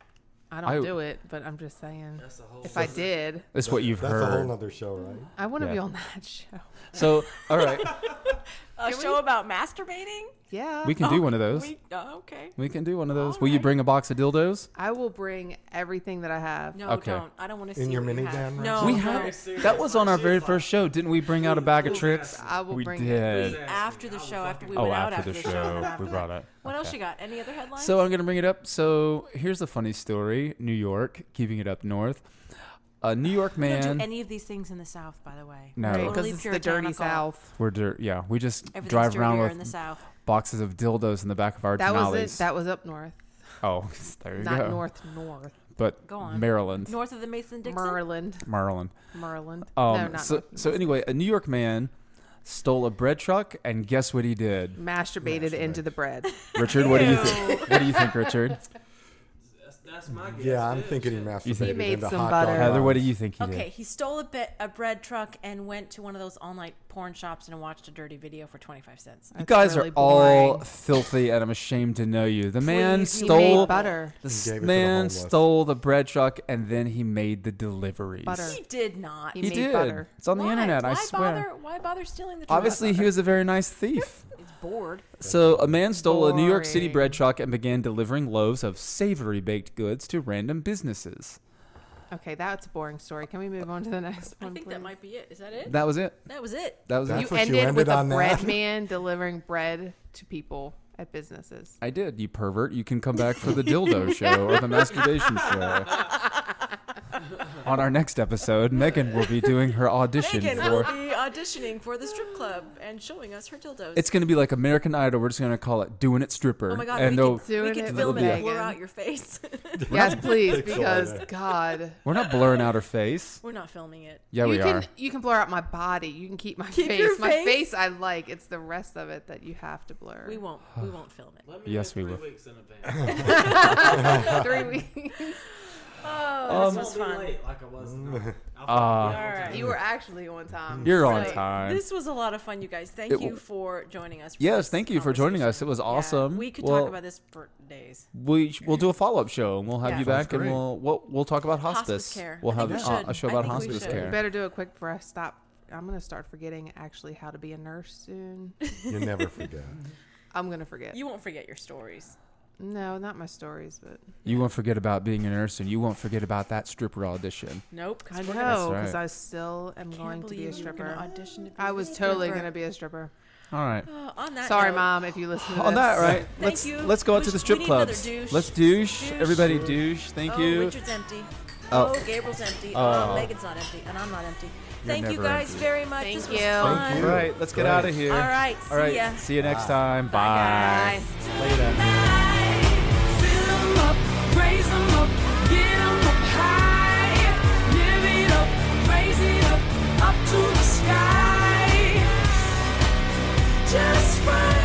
I don't I- do it, but I'm just saying. That's a whole. If I did, That's what you've That's heard. a whole nother show, right? I want to Yeah. be on that <laughs> show. so, all right, <laughs> <laughs> A Can show we- about masturbating? Yeah. we can do one of those. We, oh, okay. We can do one of those. All Will you bring a box of dildos? I will bring everything that I have. No, Okay. don't. I don't want to see In your what you have. minivan, No, we no. had that was on our very first show. Didn't we bring out a bag of tricks? I will we bring did. We, after the show, after we Oh, went out after the show, we brought it. What else you got? Any other headlines? So I'm gonna bring it up. So here's a funny story. New York, keeping it up north. A New York we don't man. do any of these things in the South, by the way. No. Right, Totally because it's the dirty. South. we're dirt. Yeah, we just drive around with in the South. boxes of dildos in the back of our That was it. That was up north, oh, <laughs> there you not go. Not north north. But Go on. Maryland, North of the Mason-Dixon? Maryland, Maryland. Maryland. Um, no, not so, north. so anyway, a New York man stole a bread truck, and guess what he did? masturbated into the bread. Richard, what do you think? What do you think, Richard? <laughs> That's, that's my guess. Yeah, I'm too. thinking he Shit. masturbated He made into some hot butter. dog Heather, what do you think he Okay, did? he stole a, bit, a bread truck and went to one of those all-night porn shops and watched a dirty video for 25 cents. You guys really are all boring. filthy, and I'm ashamed to know you. The man Please, he He stole made butter. the He s- gave it to the man homeless. stole the bread truck, and then he made the deliveries. Butter. He did not. He He made did. butter. It's on the Why? internet. Why I swear. Bother, why bother stealing the truck? Obviously, he was a very nice thief. He's bored. So, a man stole a New York City bread truck and began delivering loaves of savory baked goods to random businesses. Okay, that's a boring story. Can we move on to the next I one? I think please? that might be it. Is that it? That was it. That was it. That was That's it. You what you ended, ended with a bread that? man delivering bread to people at businesses. I did. You pervert. You can come back for the dildo show or the masturbation show. <laughs> <laughs> On our next episode, Megan will be doing her audition for Megan for. will be auditioning for the strip club and showing us her dildos. It's going to be like American Idol. We're just going to call it "Doing It Stripper." oh my god, and we they'll- could, Doing we could it film it and blur out your face. <laughs> yes, please, because God, we're not blurring out her face. We're not filming it. Yeah, you we can are. you can blur out my body. You can keep my Keep face. your My face? face I like. It's the rest of it that you have to blur. We won't. We won't film it. <sighs> Let me Yes, know we three will. weeks in advance. <laughs> Three weeks. Oh, Um, this was Won't fun. late like I was. tonight. <laughs> I'll Uh, probably be All on right. time. You were actually on time. You're on So- time. This was a lot of fun, you guys. Thank It you w- for joining us. For Yes, this thank you for joining us. It was conversation. Yeah, awesome. we could Well- talk about this for days. We we'll do a follow up show and we'll have Yeah. you Sounds back and great. we'll, we'll we'll talk about Hospice hospice. care. We'll I have think we uh, should. a show I about think we hospice should. You care. better do it quick before I stop. I'm gonna start forgetting actually how to be a nurse soon. <laughs> <laughs> You never forget. I'm gonna forget. You won't forget your stories. No, not my stories, but You won't forget about being a nurse and you won't forget about that stripper audition. Nope, I we're know because right. I still am can't going to be a believe you were gonna stripper. audition to be I a was totally gonna be a stripper. All right. Oh, on that Sorry, note, mom, if you listen to On this. that, right? Thank let's you. let's go out to the strip we need another clubs. douche. Let's douche. Douche. Everybody douche. Thank oh, you. Richard's empty. Oh. Oh, Gabriel's empty. Oh. Oh, Megan's not empty, and I'm not empty. You're Thank you guys empty. very much. Thank this was you. fun. Thank you. right, let's get Great. out of here. All right. See All right. ya. See you next time. Bye, Bye. Later. to the sky. Just find